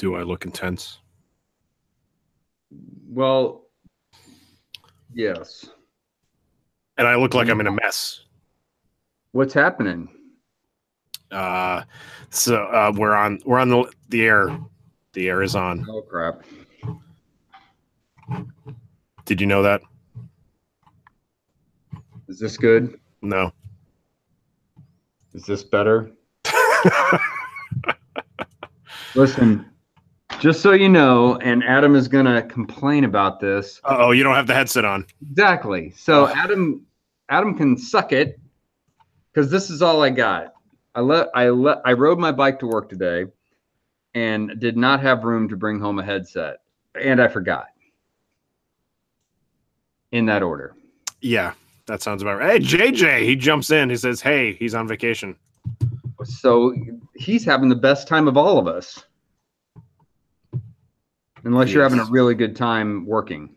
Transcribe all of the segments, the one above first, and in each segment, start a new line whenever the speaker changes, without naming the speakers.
Do I look intense?
Well, yes.
And I look like I'm in a mess.
What's happening?
Uh, so uh, we're on we're on the the air. The air is on.
Oh crap!
Did you know that?
Is this good?
No.
Is this better? Listen, just so you know, and Adam is going to complain about this.
Oh, you don't have the headset on.
Exactly. So Adam, Adam can suck it because this is all I got. I let I let I rode my bike to work today, and did not have room to bring home a headset, and I forgot. In that order.
Yeah, that sounds about right. Hey, JJ, he jumps in. He says, "Hey, he's on vacation."
So he's having the best time of all of us. Unless
He
you're having a really good time working.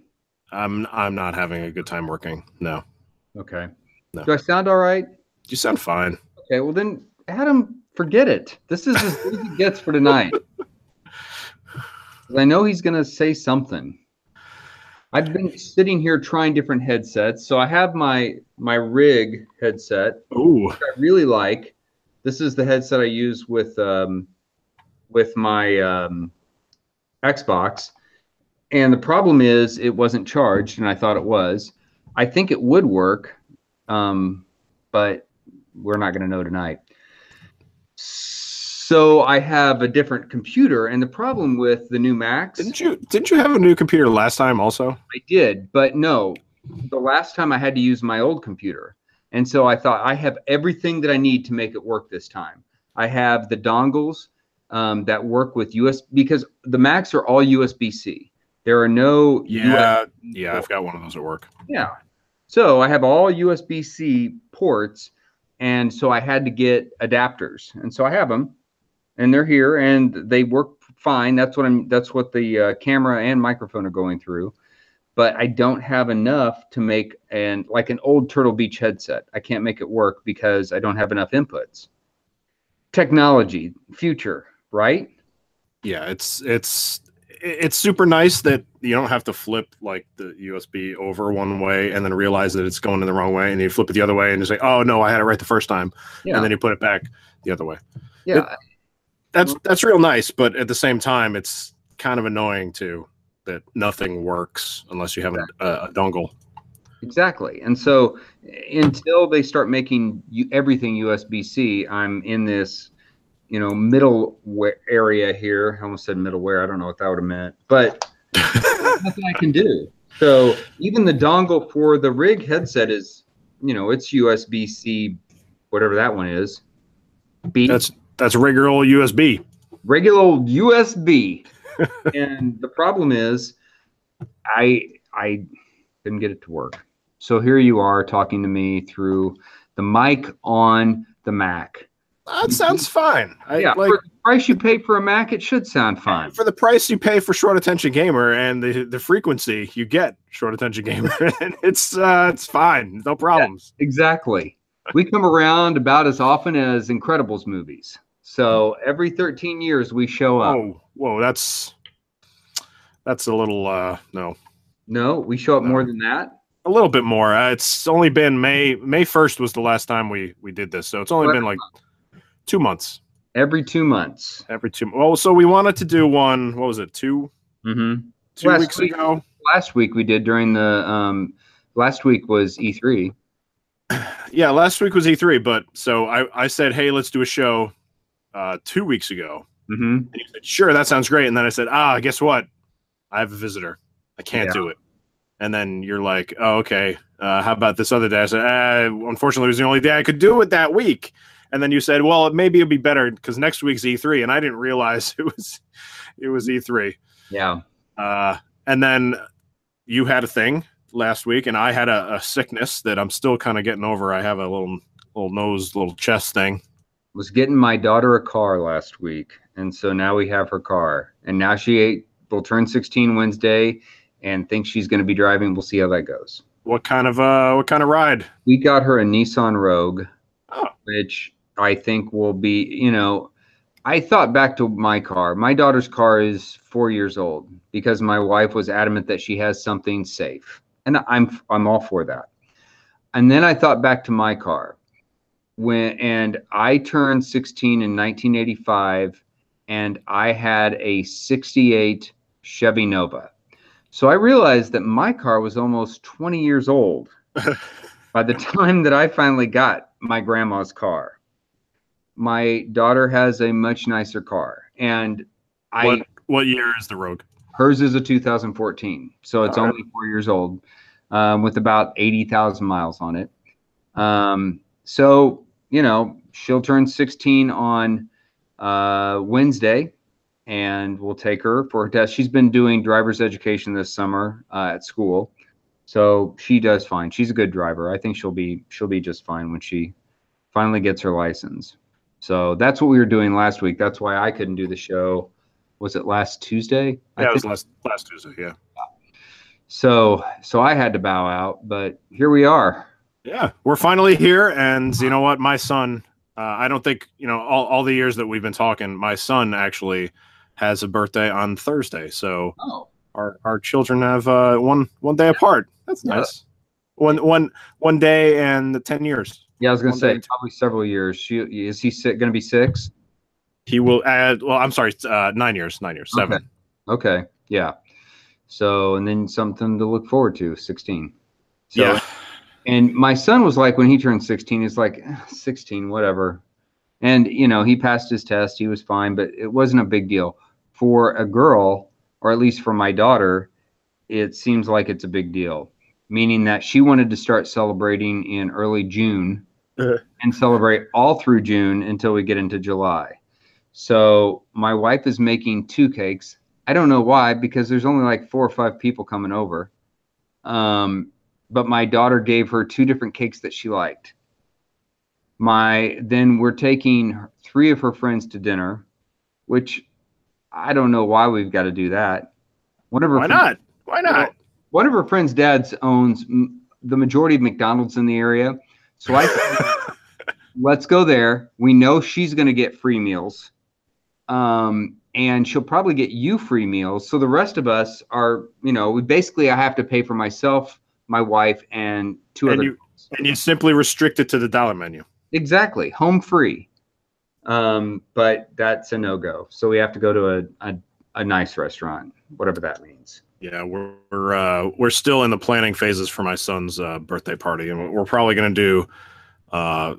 I'm I'm not having a good time working. No,
Okay.
No.
Do I sound all right?
you sound fine.
Okay, well then Adam, forget it. This is as good as it gets for tonight. I know he's gonna say something. I've been sitting here trying different headsets. So I have my my rig headset,
Ooh,
I really like. This is the headset I use with um, with my um, Xbox. And the problem is it wasn't charged, and I thought it was. I think it would work, um, but we're not going to know tonight. So I have a different computer, and the problem with the new Macs,
didn't you didn't you have a new computer last time? Also,
I did, but no. The last time I had to use my old computer. And so I thought I have everything that I need to make it work this time. I have the dongles um, that work with US because the Macs are all USB C. There are no
yeah, yeah, I've got one of those at work.
yeah. So I have all USB C ports, and so I had to get adapters, and so I have them, and they're here, and they work fine. That's what I'm. That's what the uh, camera and microphone are going through, but I don't have enough to make an like an old Turtle Beach headset. I can't make it work because I don't have enough inputs. Technology, future, right?
Yeah, it's it's it's super nice that you don't have to flip like the USB over one way and then realize that it's going in the wrong way, and you flip it the other way and you say, "Oh no, I had it right the first time,"
Yeah,
and then you put it back the other way.
yeah.
That's that's real nice, but at the same time, it's kind of annoying too that nothing works unless you have a, a, a dongle.
Exactly. And so until they start making you, everything USB C, I'm in this, you know, middle area here. I almost said middleware. I don't know what that would have meant, but nothing I can do. So even the dongle for the rig headset is, you know, it's USB C, whatever that one is. B
That's that's regular old USB.
regular old USB. and the problem is, I I didn't get it to work. So here you are talking to me through the mic on the Mac.
That sounds fine. I
yeah,
like
for the price you pay for a Mac, it should sound fine.
for the price you pay for short attention gamer and the the frequency you get short attention gamer, it's uh it's fine, no problems.
Exactly. We come around about as often as Incredibles movies. So every 13 years we show up.
Oh, whoa, that's that's a little uh no,
No, we show up more than that.
a little bit more. Uh, it's only been May May first was the last time we we did this, so it's only been like two months.
Every two months.
Every two. Well, so we wanted to do one. What was it? Two
Mm-hmm.
two
Last
weeks
week.
ago.
Last week we did during the um, last week was E E3.
Yeah, last week was E3, but so I I said, hey, let's do a show uh two weeks ago.
Mm-hmm.
And you said, sure, that sounds great. And then I said, ah, guess what? I have a visitor. I can't
Yeah.
do it. And then you're like, oh, okay. Uh, how about this other day? I said, uh, unfortunately, it was the only day I could do it that week. And then you said, well, maybe it'd be better because next week's E3. And I didn't realize it was it was E3.
Yeah.
Uh, and then you had a thing last week, and I had a, a sickness that I'm still kind of getting over. I have a little little nose, little chest thing.
Was getting my daughter a car last week, and so now we have her car, and now she ate, will turn 16 Wednesday, and thinks she's going to be driving. We'll see how that goes.
What kind of uh what kind of ride?
We got her a Nissan Rogue,
Oh.
which I think will be, you know, I thought back to my car. My daughter's car is four years old because my wife was adamant that she has something safe, and I'm I'm all for that. And then I thought back to my car when and I turned 16 in 1985 and I had a 68 Chevy Nova. So I realized that my car was almost 20 years old by the time that I finally got my grandma's car. My daughter has a much nicer car and I
What what year is the Rogue?
hers is a 2014. So it's
All right.
only 4 years old um, with about 80,000 miles on it. Um, so, you know, she'll turn 16 on uh, Wednesday, and we'll take her for her test. She's been doing driver's education this summer uh, at school, so she does fine. She's a good driver. I think she'll be she'll be just fine when she finally gets her license. So that's what we were doing last week. That's why I couldn't do the show. Was it last Tuesday? I
Yeah, it was last last Tuesday. Yeah.
so so I had to bow out, but here we are.
Yeah, we're finally here, and you know what? My son, uh, I don't think you know all, all the years that we've been talking. My son actually has a birthday on Thursday, so
Oh,
our our children have uh, one one day apart. That's
Yeah.
nice. One one one day and ten years.
Yeah. I was gonna say
day.
probably several years. She is he si- gonna be six?
He will add. Well, I'm sorry, uh, nine years, nine years, seven.
Okay, yeah. So and then something to look forward to. Sixteen. So,
yeah,
And my son was like, when he turned 16, he's like, "Eh, 16, whatever. And, you know, he passed his test. He was fine, but it wasn't a big deal. For a girl, or at least for my daughter, it seems like it's a big deal, meaning that she wanted to start celebrating in early June
Uh.
and celebrate all through June until we get into July. So my wife is making two cakes. I don't know why, because there's only like four or five people coming over. Um, but my daughter gave her two different cakes that she liked. My then we're taking three of her friends to dinner, which I don't know why we've got to do that. One of her
why
friends-
not? Why not?
One of her friends' dads owns m- the majority of McDonald's in the area, so I said, let's go there. We know she's going to get free meals, um, and she'll probably get you free meals. So the rest of us are, you know, we basically I have to pay for myself, my wife, and two
And
other.
you- and you simply restrict it to the dollar menu.
Exactly, home free. Um, but that's a no go. So we have to go to a, a a nice restaurant, whatever that means.
Yeah, we're we're uh, we're still in the planning phases for my son's uh, birthday party, and we're probably going to do. Uh,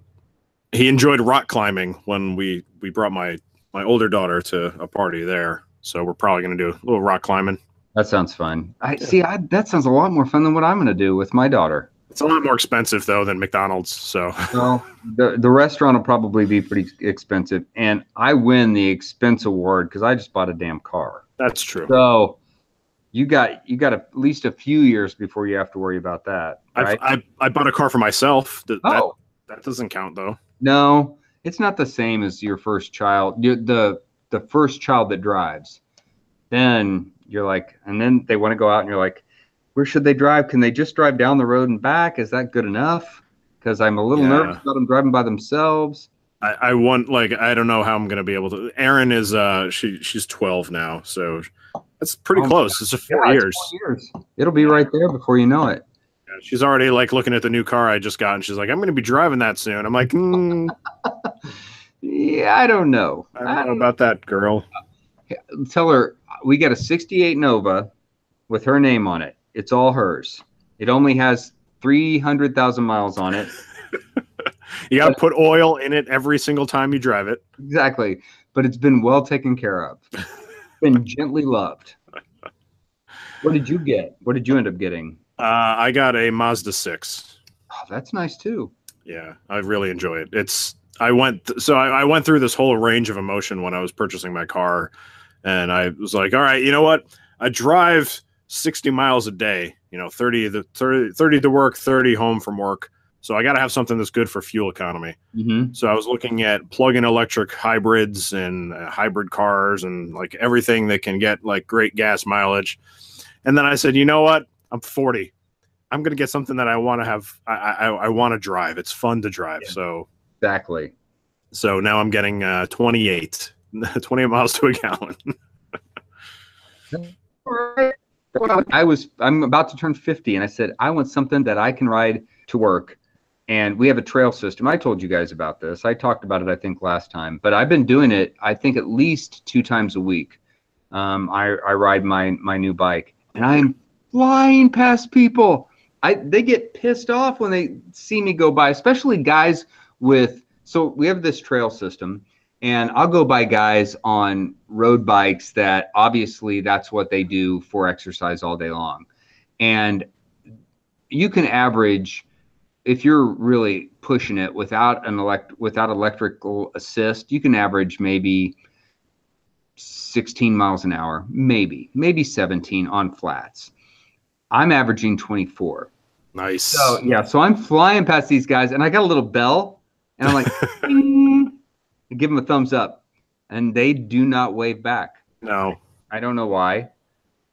he enjoyed rock climbing when we we brought my my older daughter to a party there, so we're probably going to do a little rock climbing.
That sounds fun. I see. I, that sounds a lot more fun than what I'm going to do with my daughter.
It's a lot more expensive though than McDonald's, so
Well, the the restaurant will probably be pretty expensive, and I win the expense award because I just bought a damn car.
that's true.
So you got you got at least a few years before you have to worry about that, right?
I I bought a car for myself. That, that
oh
that doesn't count though.
no, it's not the same as your first child. You- the the first child that drives. Then you're like, and then they want to go out, and you're like, where should they drive? Can they just drive down the road and back? Is that good enough? Because I'm a little
Yeah.
nervous about them driving by themselves.
I, I want like I don't know how I'm going to be able to. Erin is uh she she's 12 now, so that's pretty
Oh
close. It's a four
Yeah,
years.
years. It'll be right there before you know it.
Yeah, She's already like looking at the new car I just got, and she's like, "I'm going to be driving that soon." I'm like, mm,
Yeah, I don't know.
"I don't know about that, girl."
Tell her we got a 68 Nova with her name on it. It's all hers. It only has 300,000 miles on it.
You got to put oil in it every single time you drive it.
Exactly. But it's been well taken care of. been gently loved. What did you get? What did you end up getting?
Uh, I got a Mazda six.
Oh, that's nice too.
Yeah, I really enjoy it. It's I went th- so I, I went through this whole range of emotion when I was purchasing my car, and I was like, all right, you know what? I drive 60 miles a day. You know, 30 the 30, 30 to work, 30 home from work. So I got to have something that's good for fuel economy.
Mm-hmm.
So I was looking at plug-in electric hybrids and uh, hybrid cars and like everything that can get like great gas mileage. And then I said, you know what? I'm 40. I'm gonna get something that I want to have. I I, I want to drive. It's fun to drive.
Yeah.
So
Exactly.
so now I'm getting uh, 28 28 miles to a gallon.
I was I'm about to turn 50 and I said I want something that I can ride to work. And we have a trail system. I told you guys about this. I talked about it I think last time, but I've been doing it I think at least two times a week. Um, I, I ride my my new bike and I'm flying past people. I they get pissed off when they see me go by, especially guys with so we have this trail system and I'll go by guys on road bikes that obviously that's what they do for exercise all day long. And you can average if you're really pushing it without an elect without electrical assist, you can average maybe 16 miles an hour, maybe, maybe 17 on flats. I'm averaging 24.
Nice.
So yeah, so I'm flying past these guys and I got a little bell and I'm like, give them a thumbs up, and they do not wave back.
No,
I don't know why.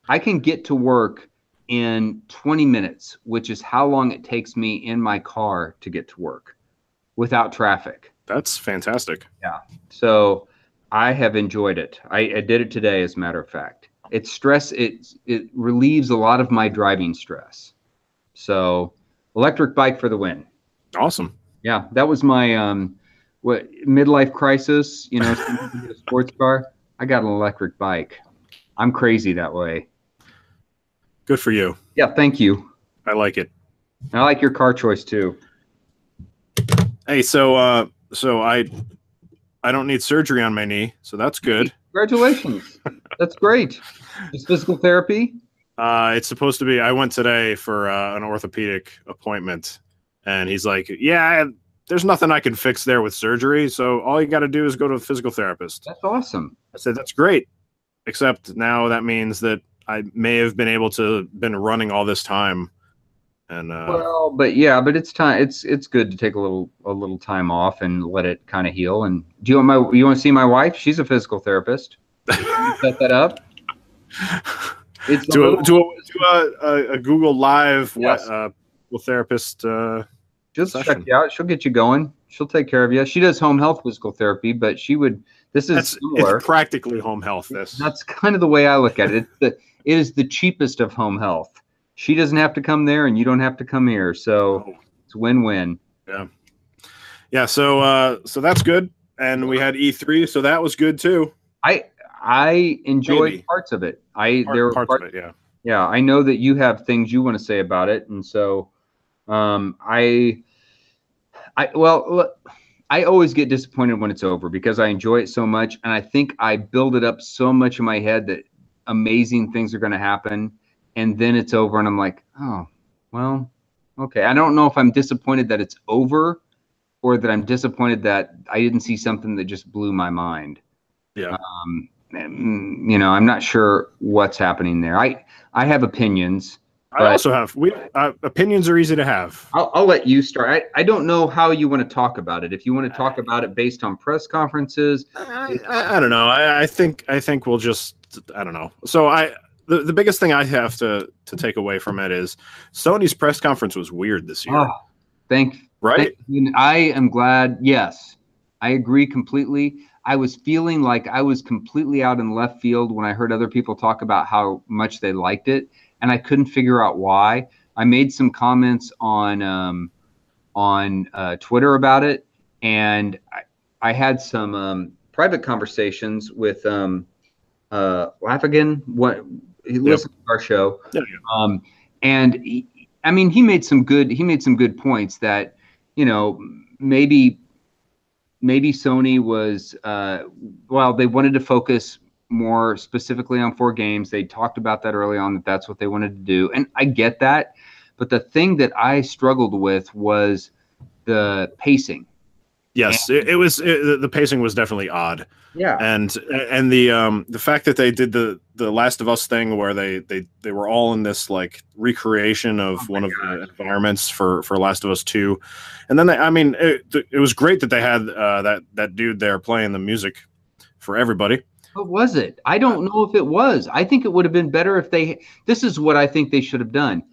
I can get to work in 20 minutes, which is how long it takes me in my car to get to work without traffic.
That's fantastic.
Yeah. So I have enjoyed it. I, I did it today, as a matter of fact. It's stress. It it relieves a lot of my driving stress. So electric bike for the win.
Awesome.
Yeah, that was my um, what midlife crisis, you know, sports car. I got an electric bike. I'm crazy that way.
Good for you.
Yeah, thank you.
I like it.
I like your car choice too.
Hey, so uh so I I don't need surgery on my knee, so that's good.
Congratulations. that's great. Is physical therapy?
Uh it's supposed to be I went today for uh, an orthopedic appointment and he's like, "Yeah, there's nothing I can fix there with surgery. So all you got to do is go to a physical therapist.
That's awesome.
I said, that's great. Except now that means that I may have been able to been running all this time. And uh,
well, but yeah, but it's time. It's it's good to take a little a little time off and let it kind of heal. And do you want my you want to see my wife? She's a physical therapist. set that up.
It's do, a, do, a, do a, a, Google Live yes. uh, therapist uh,
She'll session. check you out. She'll get you going. She'll take care of you. She does home health physical therapy, but she would. This is
That's. Practically home health. This.
That's kind of the way I look at it. It's the, it is the cheapest of home health. She doesn't have to come there, and you don't have to come here. So oh. it's win-win.
Yeah. Yeah. So uh, so that's good. And we had E3, so that was good too.
I I enjoyed Maybe. parts of it. I Part, there were
parts, parts of it. Yeah.
Yeah. I know that you have things you want to say about it, and so um, I, I well, look, I always get disappointed when it's over because I enjoy it so much, and I think I build it up so much in my head that amazing things are going to happen, and then it's over, and I'm like, oh, well, okay. I don't know if I'm disappointed that it's over, or that I'm disappointed that I didn't see something that just blew my mind.
Yeah. Um,
you know, I'm not sure what's happening there. I I have opinions
I also have we uh, opinions are easy to have.
I'll, I'll let you start. I, I don't know how you want to talk about it. If you want to talk about it based on press conferences,
I, I, I don't know. I, I think I think we'll just I don't know. So I the, the biggest thing I have to to take away from it is Sony's press conference was weird this year. Oh,
thank
right.
Thank, I am glad. Yes, I agree completely. I was feeling like I was completely out in left field when I heard other people talk about how much they liked it and I couldn't figure out why. I made some comments on um, on uh, Twitter about it, and I, I had some um, private conversations with um, uh, Laffigan. What he yep. listened to our show. Um, and he, I mean, he made some good he made some good points that you know maybe maybe Sony was uh, well they wanted to focus more specifically on four games. They talked about that early on that that's what they wanted to do. And I get that. But the thing that I struggled with was the pacing.
Yes, it, it, was it, the pacing was definitely odd.
Yeah.
And and the um the fact that they did the the Last of Us thing where they they they were all in this like recreation of oh one of the environments for for Last of Us 2. And then they I mean it, it was great that they had uh that that dude there playing the music for everybody.
What was it? I don't know if it was. I think it would have been better if they. This is what I think they should have done.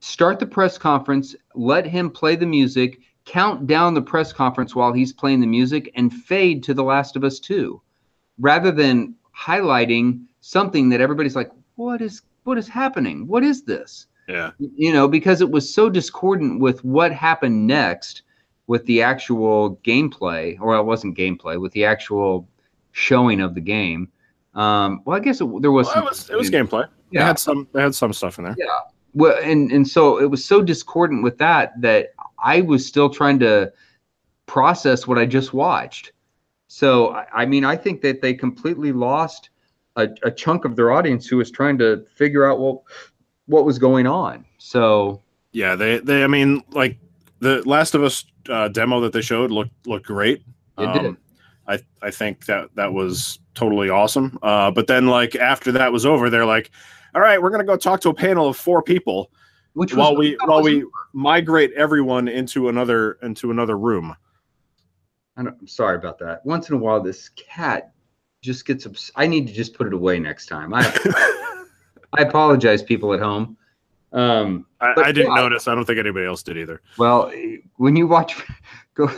Start the press conference, let him play the music, count down the press conference while he's playing the music, and fade to The Last of Us 2. rather than highlighting something that everybody's like, what is what is happening? What is this?
Yeah.
You know, because it was so discordant with what happened next with the actual gameplay, or it wasn't gameplay, with the actual showing of the game. Um, well, I guess it, there was
Well,
some.
it was it was gameplay. They
Yeah.
had some they had some stuff in there.
Yeah. Well, and and so it was so discordant with that that I was still trying to process what I just watched. So I, I mean, I think that they completely lost a, a chunk of their audience who was trying to figure out what what was going on. So
Yeah, they they I mean like the Last of Us uh, demo that they showed looked looked great.
It did.
I I think that that was totally awesome. Uh, but then like after that was over, they're like, all right, we're gonna go talk to a panel of four people
which was
while we while we migrate everyone into another into another room.
I don't, I'm sorry about that. Once in a while, this cat just gets. Obs- I need to just put it away next time. I I apologize, people at home. Um,
I, I didn't
yeah.
notice. I don't think anybody else did either.
Well, when you watch, go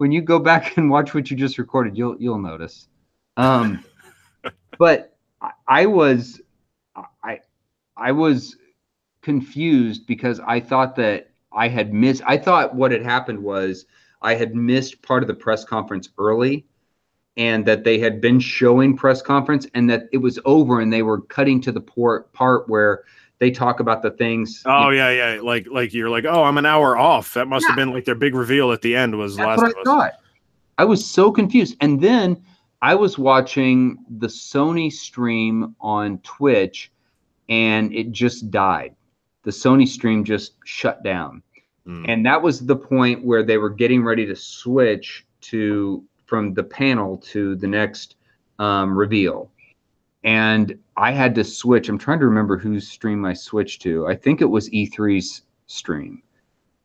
when you go back and watch what you just recorded, you'll you'll notice. Um, but I, I was, I I was confused because I thought that I had missed. I thought what had happened was I had missed part of the press conference early, and that they had been showing press conference, and that it was over, and they were cutting to the port part where they talk about the things.
Oh yeah, yeah. Like like you're like, oh, I'm an hour off. That must have been like their big reveal at the end was
That's
Last
what I thought. I was so confused. And then I was watching the Sony stream on Twitch and it just died. The Sony stream just shut down.
Mm.
And that was the point where they were getting ready to switch to from the panel to the next um, reveal. And I had to switch. I'm trying to remember whose stream I switched to. I think it was E3's stream.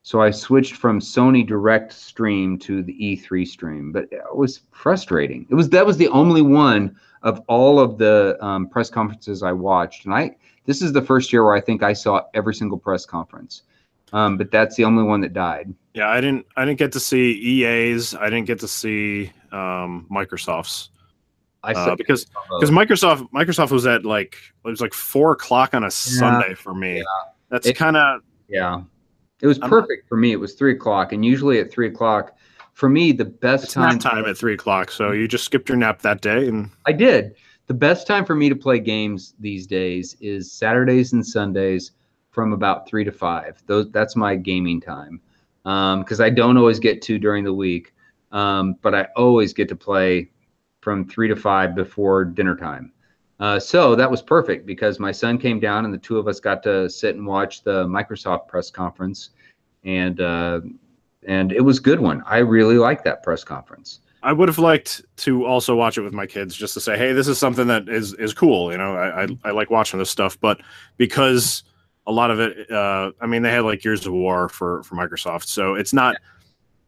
So I switched from Sony Direct stream to the E3 stream, but it was frustrating. It was that was the only one of all of the um, press conferences I watched, and I this is the first year where I think I saw every single press conference. Um, but that's the only one that died.
Yeah, I didn't I didn't get to see EA's. I didn't get to see um, Microsoft's
I
uh, because because Microsoft Microsoft was at like it was like four o'clock on a Sunday for me.
Yeah.
That's kind of
yeah, it was
I'm-
perfect for me. It was three o'clock, and usually at three o'clock, for me the best time
time at three o'clock. So you just skipped your nap that day, and
I did. The best time for me to play games these days is Saturdays and Sundays from about three to five. Those that's my gaming time because I don't always get to during the week, um, but I always get to play from three to five before dinner time. Uh, so that was perfect because my son came down and the two of us got to sit and watch the Microsoft press conference, and uh, and it was a good one. I really liked that press conference.
I would have liked to also watch it with my kids just to say, hey, this is something that is is cool. You know, I I, I like watching this stuff, but because a lot of it, uh, I mean, they had like Gears of War for for Microsoft, so it's not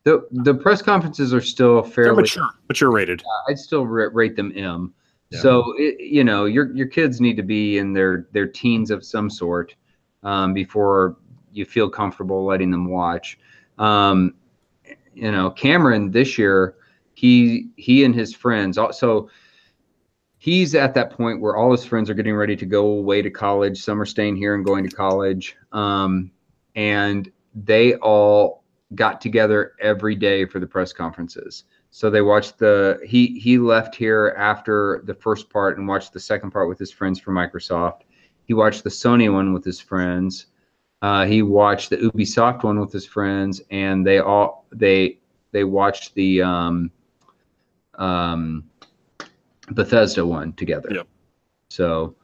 The the press conferences are still
they're
fairly
mature mature rated.
I'd still ra- rate them M.
Yeah.
So it, you know, your your kids need to be in their their teens of some sort um, before you feel comfortable letting them watch. Um, you know, Cameron this year, he he and his friends also. He's at that point where all his friends are getting ready to go away to college. Some are staying here and going to college, um, and they all got together every day for the press conferences. So they watched the he he left here after the first part and watched the second part with his friends from Microsoft. He watched the Sony one with his friends. Uh, he watched the Ubisoft one with his friends, and they all they they watched the um, um, Bethesda one together.
Yep.
So,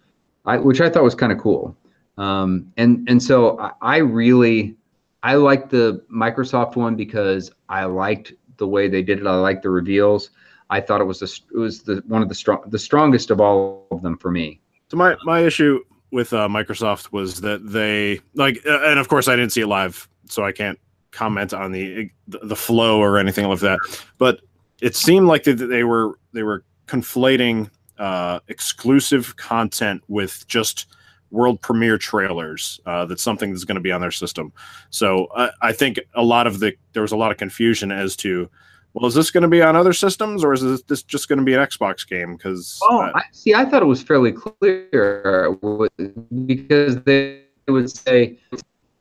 I which I thought was kind of cool. Um, and and so I, I really I liked the Microsoft one because I liked the way they did it. I liked the reveals. I thought it was the it was the one of the strong the strongest of all of them for me.
So my my issue with uh, Microsoft was that they like, and of course I didn't see it live, so I can't comment on the the flow or anything like that. But it seemed like that they were they were conflating uh, exclusive content with just world premiere trailers. Uh, that's something that's going to be on their system. So I, I think a lot of the there was a lot of confusion as to well, is this going to be on other systems or is this, this just going to be an Xbox game? Because
Oh, I, see, I thought it was fairly clear because they would say,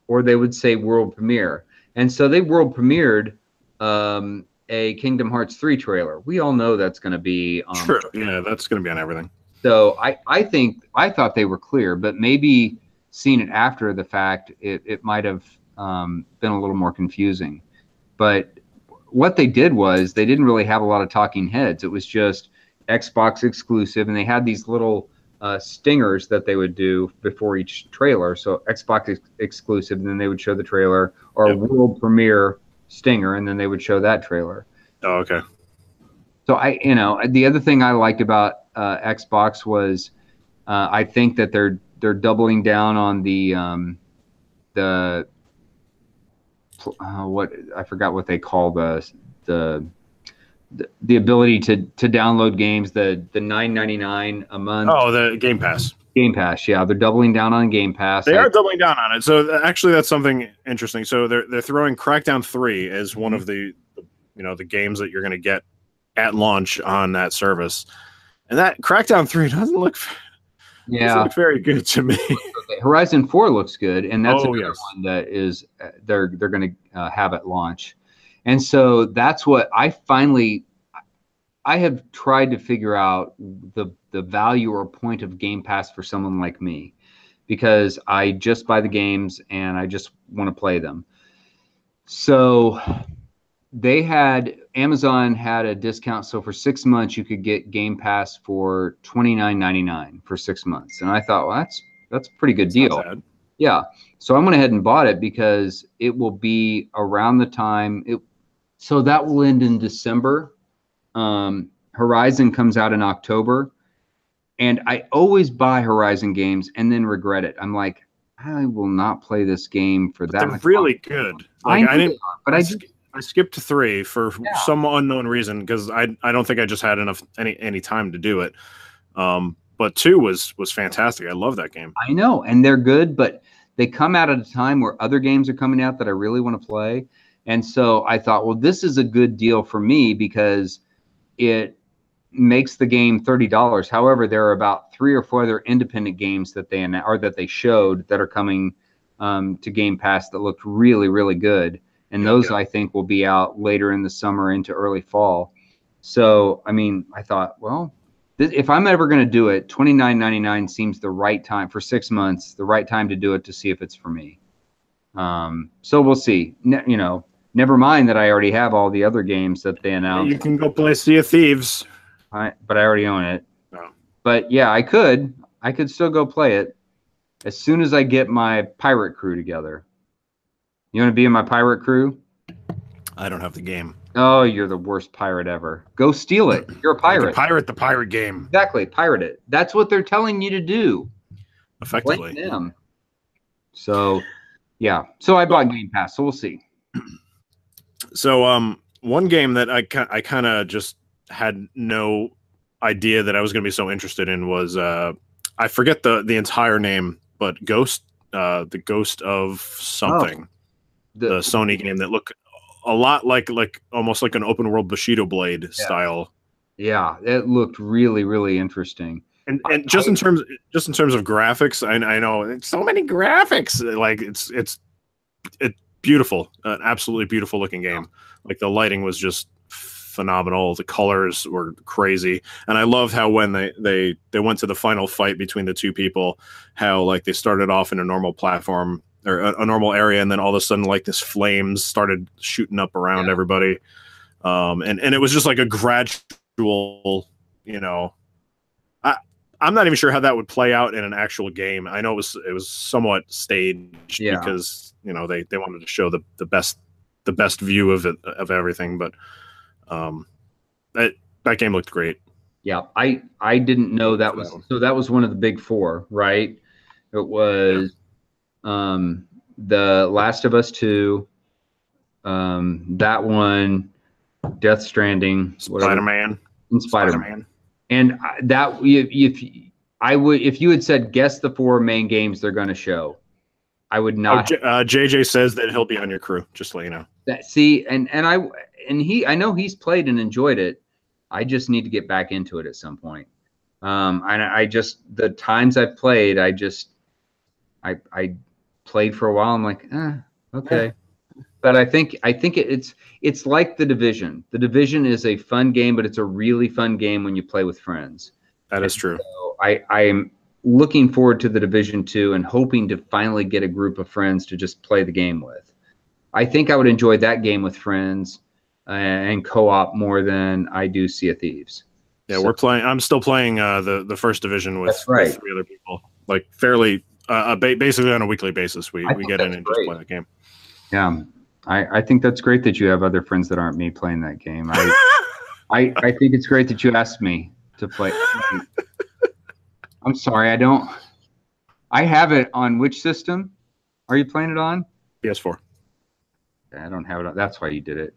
or they would say world premiere, and so they world premiered um, a Kingdom Hearts three trailer. We all know that's going to be on
true, yeah, that's going to be on everything.
So I, I think I thought they were clear, but maybe seeing it after the fact, it, it might have um, been a little more confusing. But what they did was they didn't really have a lot of talking heads. It was just Xbox exclusive, and they had these little uh, stingers that they would do before each trailer. So Xbox ex- exclusive, and then they would show the trailer, or
Yep.
world premiere stinger, and then they would show that trailer.
Oh, okay.
So I, you know, the other thing I liked about uh, Xbox was uh, I think that they're they're doubling down on the um, the uh, what I forgot what they call the the the, ability to to download games the the nine ninety nine a month
Oh, the Game Pass.
Game Pass. Yeah, they're doubling down on Game Pass.
They
I-
are doubling down on it. So actually, that's something interesting. So they're they're throwing Crackdown Three as one of the, the you know the games that you're going to get at launch on that service, and that Crackdown Three doesn't look doesn't
yeah.
look very good to me.
Horizon Four looks good, and that's
Oh,
another
yes.
one that is uh, they're they're going to uh, have at launch, and so that's what I finally I have tried to figure out the the value or point of Game Pass for someone like me, because I just buy the games and I just want to play them. So they had Amazon had a discount, so for six months you could get Game Pass for twenty nine ninety nine for six months, and I thought, well, that's that's a pretty good
not
deal. Yeah. So I went ahead and bought it because it will be around the time it. So that will end in December. Um, Horizon comes out in October, and I always buy Horizon games and then regret it. I'm like, I will not play this game for that.
They're really good.
I
Like
know
I, didn't.
but I
I,
just,
I skipped to three for
Yeah.
some unknown reason because I I don't think I just had enough any any time to do it. Um, but two was was fantastic. I love that game.
I know, and they're good, but they come out at a time where other games are coming out that I really want to play. And so I thought, well, this is a good deal for me because it makes the game thirty dollars. However, there are about three or four other independent games that they or that they showed that are coming um, to Game Pass that looked really, really good. And those
yeah.
I think will be out later in the summer into early fall. So I mean, I thought, well, this, if I'm ever going to do it, twenty nine ninety nine seems the right time for six months, the right time to do it to see if it's for me. Um, so we'll see. Ne- you know, never mind that I already have all the other games that they announced,
You can go play Sea of Thieves.
I, but I already own it.
No.
But yeah, I could. I could still go play it as soon as I get my pirate crew together. You want to be in my pirate crew?
I don't have the game.
Oh, you're the worst pirate ever. Go steal it. You're a pirate.
pirate the pirate game
Exactly, pirate it. That's what they're telling you to do.
effectively.
Blame them. So, yeah. So I bought Game Pass. So we'll see.
So, um, one game that I I kind of just had no idea that I was going to be so interested in was uh, I forget the the entire name, but Ghost, uh, the Ghost of something, the,
The,
Sony game that look a lot like like almost like an open world Bushido Blade style.
yeah, it looked really, really interesting.
And, and just in terms just in terms of graphics, I, I know it's so many graphics. Like it's it's it's beautiful, an absolutely beautiful looking game. Like the lighting was just phenomenal. The colors were crazy, and I loved how when they they they went to the final fight between the two people, how like they started off in a normal platform or a, a normal area, and then all of a sudden like this flames started shooting up around
Yeah.
everybody, um, and and it was just like a gradual, you know. I, I'm not even sure how that would play out in an actual game. I know it was it was somewhat staged
Yeah.
because you know they, they wanted to show the, the best the best view of it of everything, but um, that that game looked great.
Yeah, I I didn't know that was so that was one of the big four, right? It was um the Last of Us 2, um that one, Death Stranding,
Spider Man,
and Spider-Man. And I- that if, if I would if you had said guess the four main games they're going to show, I would
Oh,
not
J- uh, JJ says that he'll be on your crew. Just let you know.
that see and and I and he I know he's played and enjoyed it. I just need to get back into it at some point. Um, and I just the times I've played, I just I I played for a while. I'm like, eh, okay. But I think I think it, it's it's like the division. The division is a fun game, but it's a really fun game when you play with friends.
That is true.
So I I'm looking forward to the division two and hoping to finally get a group of friends to just play the game with. I think I would enjoy that game with friends uh, and co-op more than I do Sea of Thieves.
Yeah, so, we're playing. I'm still playing uh, the the first division with,
right.
with three other people, like fairly uh, basically on a weekly basis. We we get in and great. just play the game.
Yeah, I I think that's great that you have other friends that aren't me playing that game. I I I think it's great that you asked me to play. I'm sorry, I don't. I have it on which system? Are you playing it on?
PS4.
I don't have it. On, that's why you did it.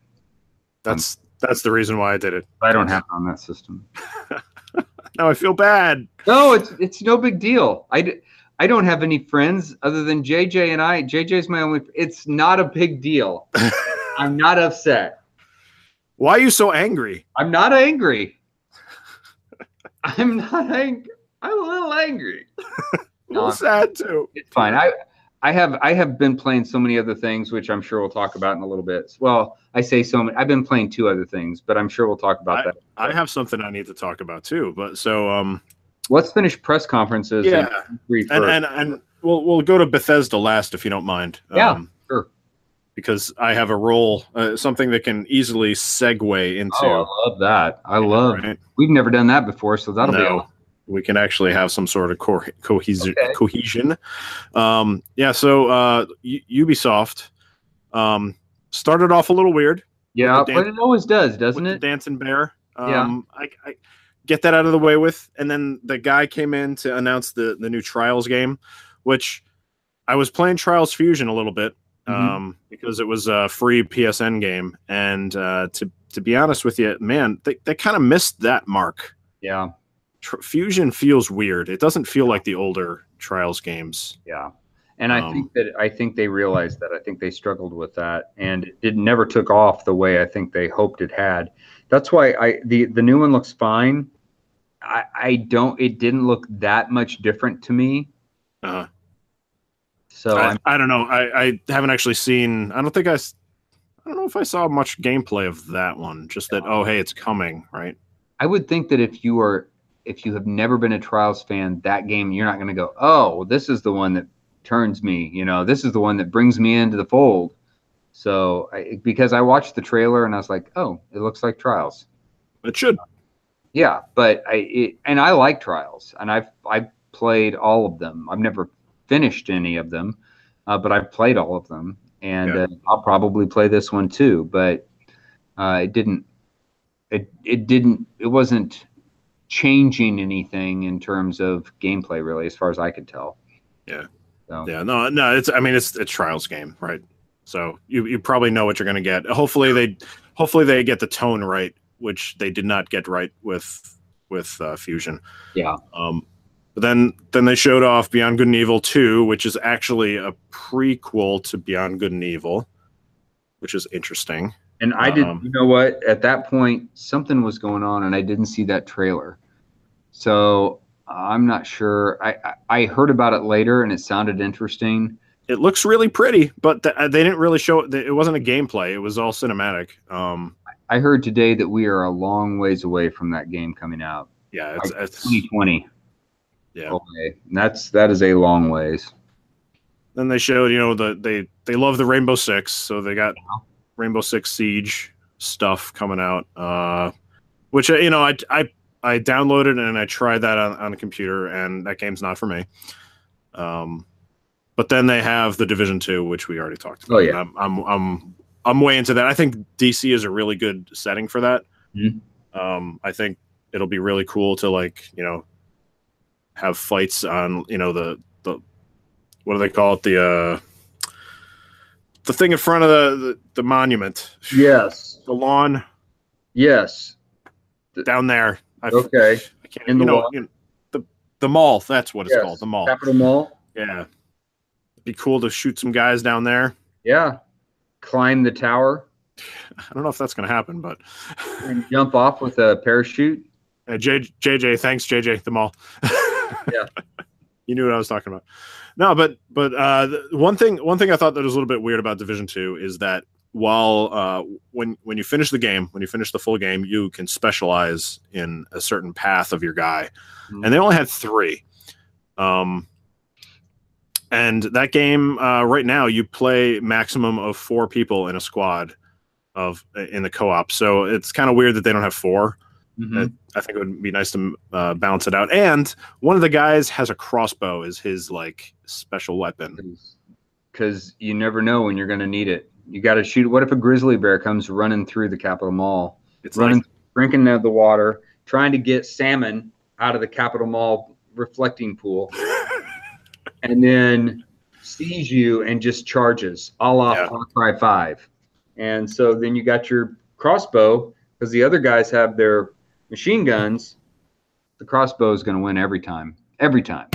That's um, that's the reason why I did it.
I don't have it on that system.
now I feel bad.
No, it's it's no big deal. I I don't have any friends other than JJ and I. JJ's my only. It's not a big deal. I'm not upset.
Why are you so angry?
I'm not angry. I'm not angry. I'm a little angry.
a little sad too.
It's fine. I I have I have been playing so many other things, which I'm sure we'll talk about in a little bit. Well, I say so many. I've been playing two other things, but I'm sure we'll talk about
I,
that.
I have something I need to talk about too. But so um,
let's finish press conferences.
Yeah, and, and, and and we'll we'll go to Bethesda last if you don't mind.
Yeah, um, sure.
Because I have a role, uh, something that can easily segue into.
Oh, I love that. I love. Right? We've never done that before, so that'll no. be
we can actually have some sort of co- cohesion. Okay. cohesion. Um, yeah, so uh, U- Ubisoft um, started off a little weird.
Yeah, dan- but it always does, doesn't it?
dancing bear. Um, yeah. I, I, get that out of the way with, and then the guy came in to announce the the new Trials game, which I was playing Trials Fusion a little bit mm-hmm. um, because it was a free PSN game, and uh, to to be honest with you, man, they they kind of missed that mark.
Yeah
tr- Fusion feels weird. It doesn't feel like the older Trials games.
Yeah. And I um, think that I think they realized that. I think they struggled with that, and it never took off the way I think they hoped it had. That's why I the the new one looks fine. I I don't. It didn't look that much different to me.
Uh,
so
I, I, don't know. I I haven't actually seen. I don't think I. I don't know if I saw much gameplay of that one. Just that. Oh, hey, it's coming, right?
I would think that if you are if you have never been a Trials fan, that game you're not going to go, oh, this is the one that turns me. You know, this is the one that brings me into the fold. So I, because I watched the trailer and I was like, oh, it looks like Trials.
It should.
Yeah, but I it, and I like Trials, and I've I played all of them. I've never finished any of them, uh, but I've played all of them, and yeah. uh, I'll probably play this one too. But uh, it didn't. It it didn't. It wasn't changing anything in terms of gameplay, really, as far as I could tell.
Yeah. So. Yeah. No. No. It's. I mean, it's it's trials game, right? So you you probably know what you're going to get. Hopefully they hopefully they get the tone right, which they did not get right with with uh, Fusion.
Yeah.
Um. But then then they showed off Beyond Good and Evil 2, which is actually a prequel to Beyond Good and Evil, which is interesting.
And I did, um, you know what? At that point, something was going on, and I didn't see that trailer. So I'm not sure. I, I, I heard about it later, and it sounded interesting.
It looks really pretty, but th- they didn't really show it. It wasn't a gameplay. It was all cinematic. Um,
I heard today that we are a long ways away from that game coming out.
Yeah, it's, like it's
2020.
Yeah,
okay. that's that is a long ways.
Then they showed, you know, the they they love the Rainbow Six, so they got Rainbow Six Siege stuff coming out. Uh, which uh, you know, I I I downloaded and I tried that on, on a computer, and that game's not for me. Um, but then they have the Division Two, which we already talked about.
Oh yeah,
I'm, I'm I'm I'm way into that. I think DC is a really good setting for that.
Mm-hmm.
Um, I think it'll be really cool to like you know have fights on you know the the what do they call it the uh the thing in front of the, the, the monument.
Yes.
The lawn.
Yes.
Down there.
I, okay.
I can't, in the, know, you know, the the mall. That's what it's yes. called. The mall.
capital Mall.
Yeah. It'd be cool to shoot some guys down there.
Yeah. Climb the tower.
I don't know if that's going to happen, but
And jump off with a parachute.
uh, J, JJ, thanks JJ the mall.
Yeah.
you knew what I was talking about. No, but but uh, the- one thing one thing I thought that was a little bit weird about Division Two is that while uh, when when you finish the game, when you finish the full game, you can specialize in a certain path of your guy,
Mhm.
and they only had three. Um, and that game uh, right now, you play maximum of four people in a squad of in the co-op. So it's kind of weird that they don't have four.
Mhm.
I think it would be nice to uh, balance it out. And one of the guys has a crossbow as his like special weapon.
because you never know when you're going to need it. You got to shoot. What if a grizzly bear comes running through the Capitol Mall,
It's
running,
like,
drinking out of the water, trying to get salmon out of the Capitol Mall reflecting pool, and then sees you and just charges, a la
Yeah.
Five. And so then you got your crossbow because the other guys have their machine guns. The crossbow is going to win every time. Every time.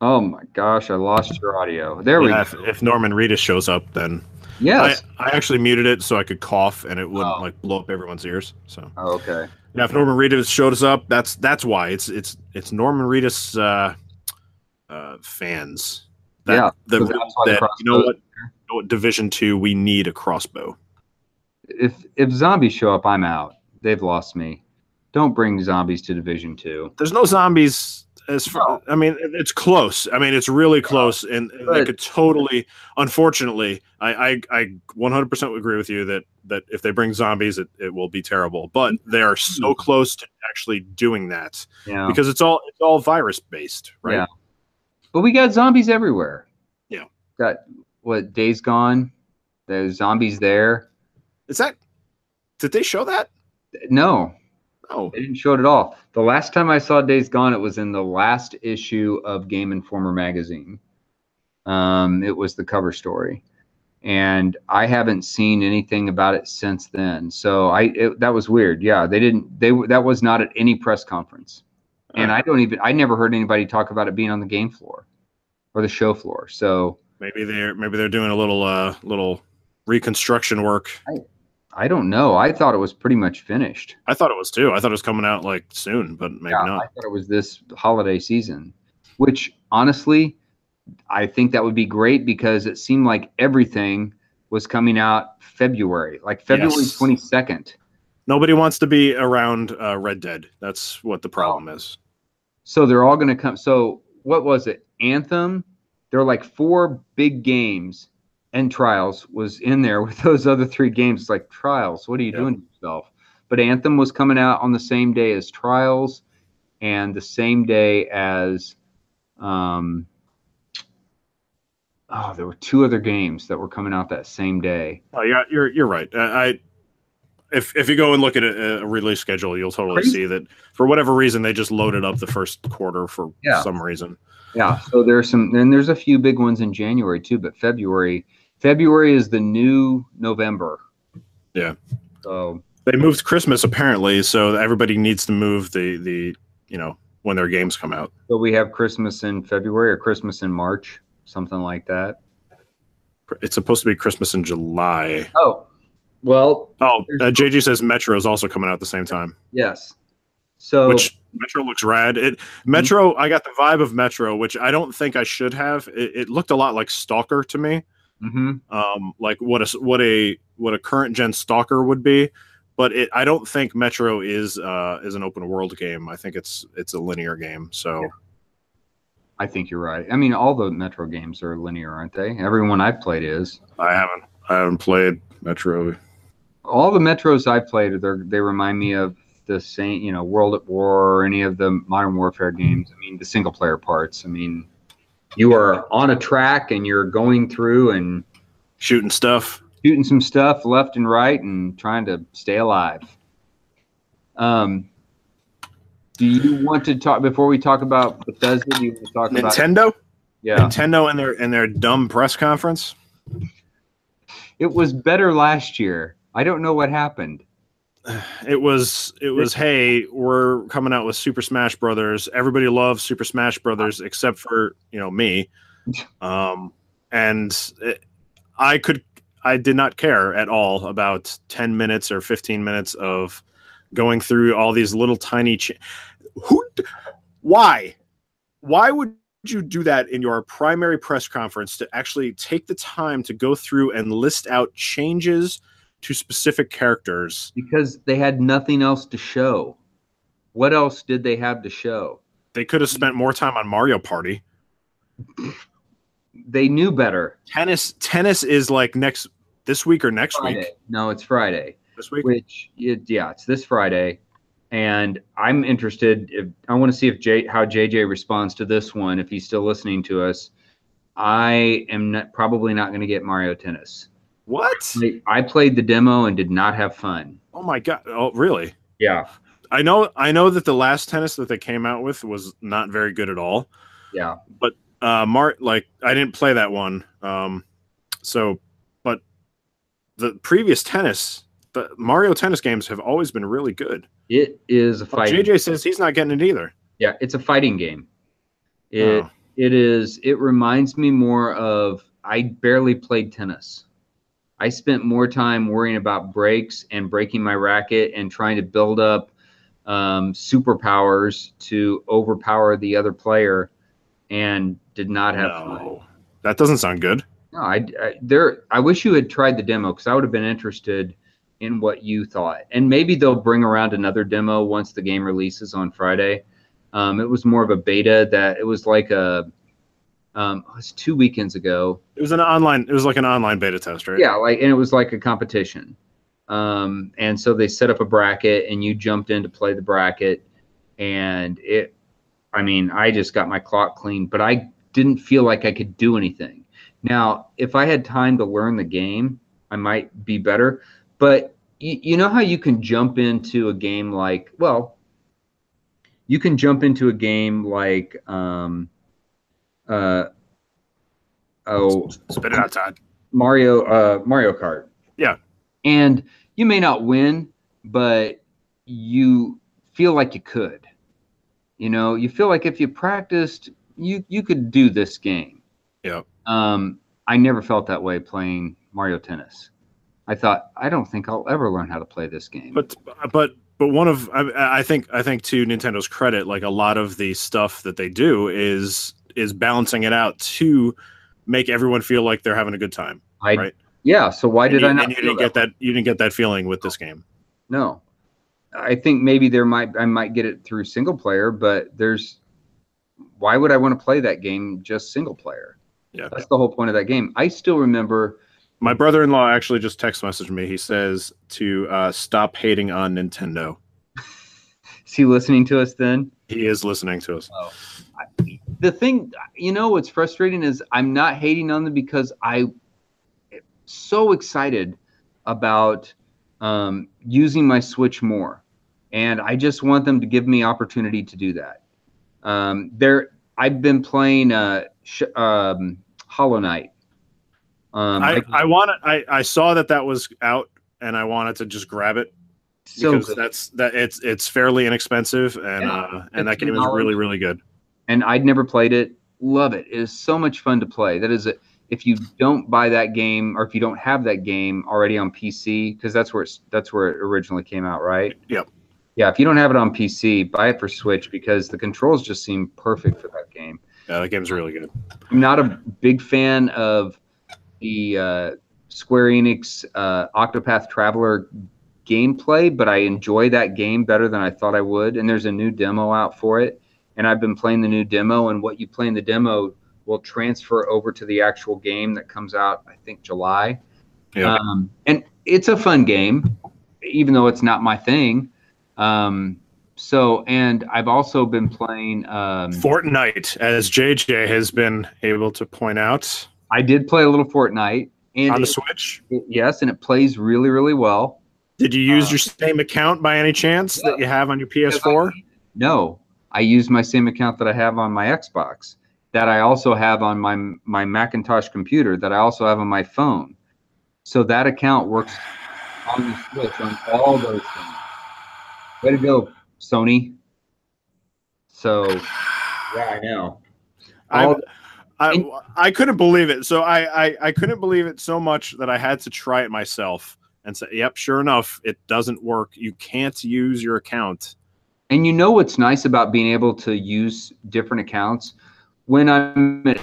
Oh my gosh, I lost your audio. There we go.
if, if Norman Reedus shows up, then
Yes.
I, I actually muted it so I could cough and it wouldn't
Oh.
like blow up everyone's ears. So
Oh, okay.
Yeah, if Norman Reedus showed us up, that's that's why it's it's it's Norman Reedus uh, uh, fans.
Yeah,
the,
why the
you know what? You know what? Division two, we need a crossbow.
If if zombies show up, I'm out. They've lost me. Don't bring zombies to Division Two.
There's no zombies as far. I mean, it's close. I mean, it's really close, and and they could totally. Unfortunately, I I, I 100% agree with you that that if they bring zombies, it, it will be terrible. But mm-hmm. they are so mm-hmm. close to actually doing that
Yeah.
because it's all it's all virus based, right?
Yeah. But we got zombies everywhere.
Yeah.
Got what? Days Gone. There's zombies there.
Is that? Did they show that?
No,
Oh,
they didn't show it at all. The last time I saw Days Gone, it was in the last issue of Game Informer magazine. Um, it was the cover story, and I haven't seen anything about it since then. So I it, that was weird. Yeah, they didn't. They that was not at any press conference, and I don't even. I never heard anybody talk about it being on the game floor or the show floor. So
maybe they're maybe they're doing a little uh little reconstruction work.
I don't know. I thought it was pretty much finished.
I thought it was too. I thought it was coming out like soon, but maybe
yeah,
not.
I thought it was this holiday season, which honestly, I think that would be great because it seemed like everything was coming out February, like February
Yes.
22nd.
Nobody wants to be around uh, Red Dead. That's what the problem is.
So they're all going to come. So what was it? Anthem. There were like four big games, and Trials was in there with those other three games. It's like Trials. What are you
Yeah.
doing to yourself? But Anthem was coming out on the same day as Trials, and the same day as, um, oh, there were two other games that were coming out that same day.
Oh, yeah, you're you're right. Uh, I if if you go and look at a, a release schedule, you'll totally
Crazy.
see that for whatever reason they just loaded up the first quarter for
Yeah.
some reason.
Yeah. So there's some, and there's a few big ones in January too, but February, February is the new November.
Yeah.
So
They moved Christmas apparently, so everybody needs to move the the you know when their games come out.
So we have Christmas in February or Christmas in March, something like that.
It's supposed to be Christmas in July.
Oh, well,
Oh, uh, JG says Metro is also coming out at the same time,
yes. So
which Metro looks rad. It Metro, I got the vibe of Metro, which I don't think I should have. It, it looked a lot like Stalker to me.
Mhm.
um, like what a what a what a current gen stalker would be. But it, I don't think Metro is uh, is an open world game. I think it's it's a linear game. So
I think you're right. I mean, all the Metro games are linear, aren't they? Everyone I've played is.
I haven't I haven't played Metro.
All the Metros I've played, they they remind me of the same, you know, World at War or any of the Modern Warfare games. I mean, the single player parts. I mean, you are on a track and you're going through and
Shooting stuff.
shooting some stuff left and right and trying to stay alive. Um, do you want to talk before we talk about Bethesda? Do you want to talk about
Nintendo,
yeah?
Nintendo, and their and their dumb press conference.
It was better last year. I don't know what happened.
It was it was hey, we're coming out with Super Smash Brothers. Everybody loves Super Smash Brothers except for you know me. Um, and it, I could I did not care at all about 10 minutes or 15 minutes of going through all these little tiny ch- who why why would you do that in your primary press conference to actually take the time to go through and list out changes to specific characters
because they had nothing else to show. What else did they have to show?
they could have spent more time on Mario Party
They knew better.
tennis tennis is like next this week or next
Friday.
week
No, it's Friday.
this week
Which it, yeah, it's this Friday, and I'm interested. If, I want to see if J, how JJ responds to this one. If he's still listening to us, I am not, probably not going to get Mario Tennis.
What
I, played the demo and did not have fun.
oh my god oh really
Yeah,
I know I know that the last tennis that they came out with was not very good at all.
yeah.
But uh Mart like I didn't play that one. Um so but the previous tennis, the Mario tennis games have always been really good.
It is a fight.
JJ says he's not getting it either.
Yeah, it's a fighting game. It
Oh.
it is it reminds me more of I barely played tennis. I spent more time worrying about breaks and breaking my racket and trying to build up um, superpowers to overpower the other player and did not have fun.
That doesn't sound good.
No, I, I there. I wish you had tried the demo because I would have been interested in what you thought. And maybe they'll bring around another demo once the game releases on Friday. Um, it was more of a beta that it was like a. Um, it was two weekends ago.
It was an online it was like an online beta test, right?
Yeah, like and it was like a competition. Um, and so they set up a bracket, and you jumped in to play the bracket, and it. I mean, I just got my clock clean, but I didn't feel like I could do anything. Now, if I had time to learn the game, I might be better. But you, you know how you can jump into a game like, well, you can jump into a game like, um, uh, oh,
Spit it out, Todd.
Mario uh Mario Kart.
Yeah.
And you may not win, but you feel like you could. You know, you feel like if you practiced, you you could do this game.
Yeah.
Um I never felt that way playing Mario Tennis. I thought I don't think I'll ever learn how to play this game.
But but but one of I, I think I think to Nintendo's credit, like a lot of the stuff that they do is is balancing it out to make everyone feel like they're having a good time.
I
right.
yeah, so why did
you,
I not
and you didn't get that you didn't get that feeling with this game.
No. I think maybe there might I might get it through single player, but there's why would I want to play that game just single player?
Yeah.
That's the whole point of that game. I still remember
My brother-in-law actually just text messaged me. He says to uh, stop hating on Nintendo.
is he listening to us then?
He is listening to us.
The thing you know what's frustrating is I'm not hating on them because I am so excited about um, using my Switch more. And I just want them to give me opportunity to do that. Um, there I've been playing uh, sh- um, Hollow Knight. Um,
I,
like,
I want I, I saw that that was out and I wanted to just grab it
so
because
good.
that's that it's it's fairly inexpensive and
Yeah,
uh, and that game is really really good.
And I'd never played it. Love it. It is so much fun to play. That is, a, if you don't buy that game or if you don't have that game already on PC, because that's where it's that's where it originally came out, right?
Yep.
Yeah. If you don't have it on PC, buy it for Switch because the controls just seem perfect for that game.
Yeah, that game's really good.
I'm not a big fan of the uh, Square Enix uh, Octopath Traveler gameplay, but I enjoy that game better than I thought I would. And there's a new demo out for it, and I've been playing the new demo. And what you play in the demo will transfer over to the actual game that comes out, I think, July.
Yeah.
Um, and it's a fun game, even though it's not my thing. Um, so, and I've also been playing. Um,
Fortnite, as JJ has been able to point out
I did play a little Fortnite, and
on the
it-
Switch.
it- yes, and it plays really, really well.
Did you use
uh,
your same account by any chance that you have on your PS4?
No, I use my same account that I have on my Xbox, that I also have on my my Macintosh computer, that I also have on my phone. So that account works on the Switch on all those things. Way to go, Sony. So, yeah, I know.
I
All-
I I couldn't believe it. So I, I I couldn't believe it so much that I had to try it myself and say, "Yep, sure enough, it doesn't work. You can't use your account."
And you know what's nice about being able to use different accounts? When I'm at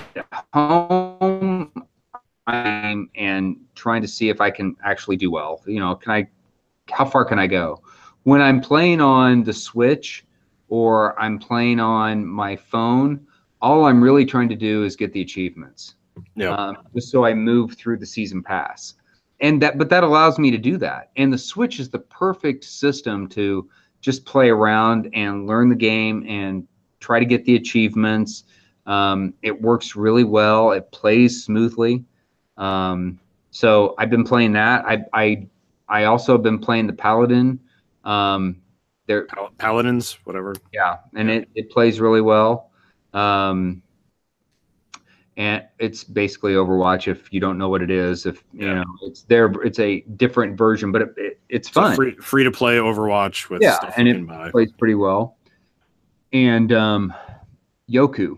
home, I'm and trying to see if I can actually do well. You know, can I? How far can I go? When I'm playing on the Switch or I'm playing on my phone, all I'm really trying to do is get the achievements.
Yeah.
um, just so I move through the season pass. And that, but that allows me to do that. And the Switch is the perfect system to just play around and learn the game and try to get the achievements. Um, it works really well. It plays smoothly. Um, so I've been playing that. I, I, I also have been playing the Paladin. Um, there,
Pal- Paladins, whatever.
yeah, and it, it plays really well. Um, and it's basically Overwatch if you don't know what it is. If you
Yeah.
know, it's there. It's a different version, but it, it, it's
a
fun.
free free to play Overwatch with
Yeah,
stuff
and it
buy.
plays pretty well. And um, Yoku,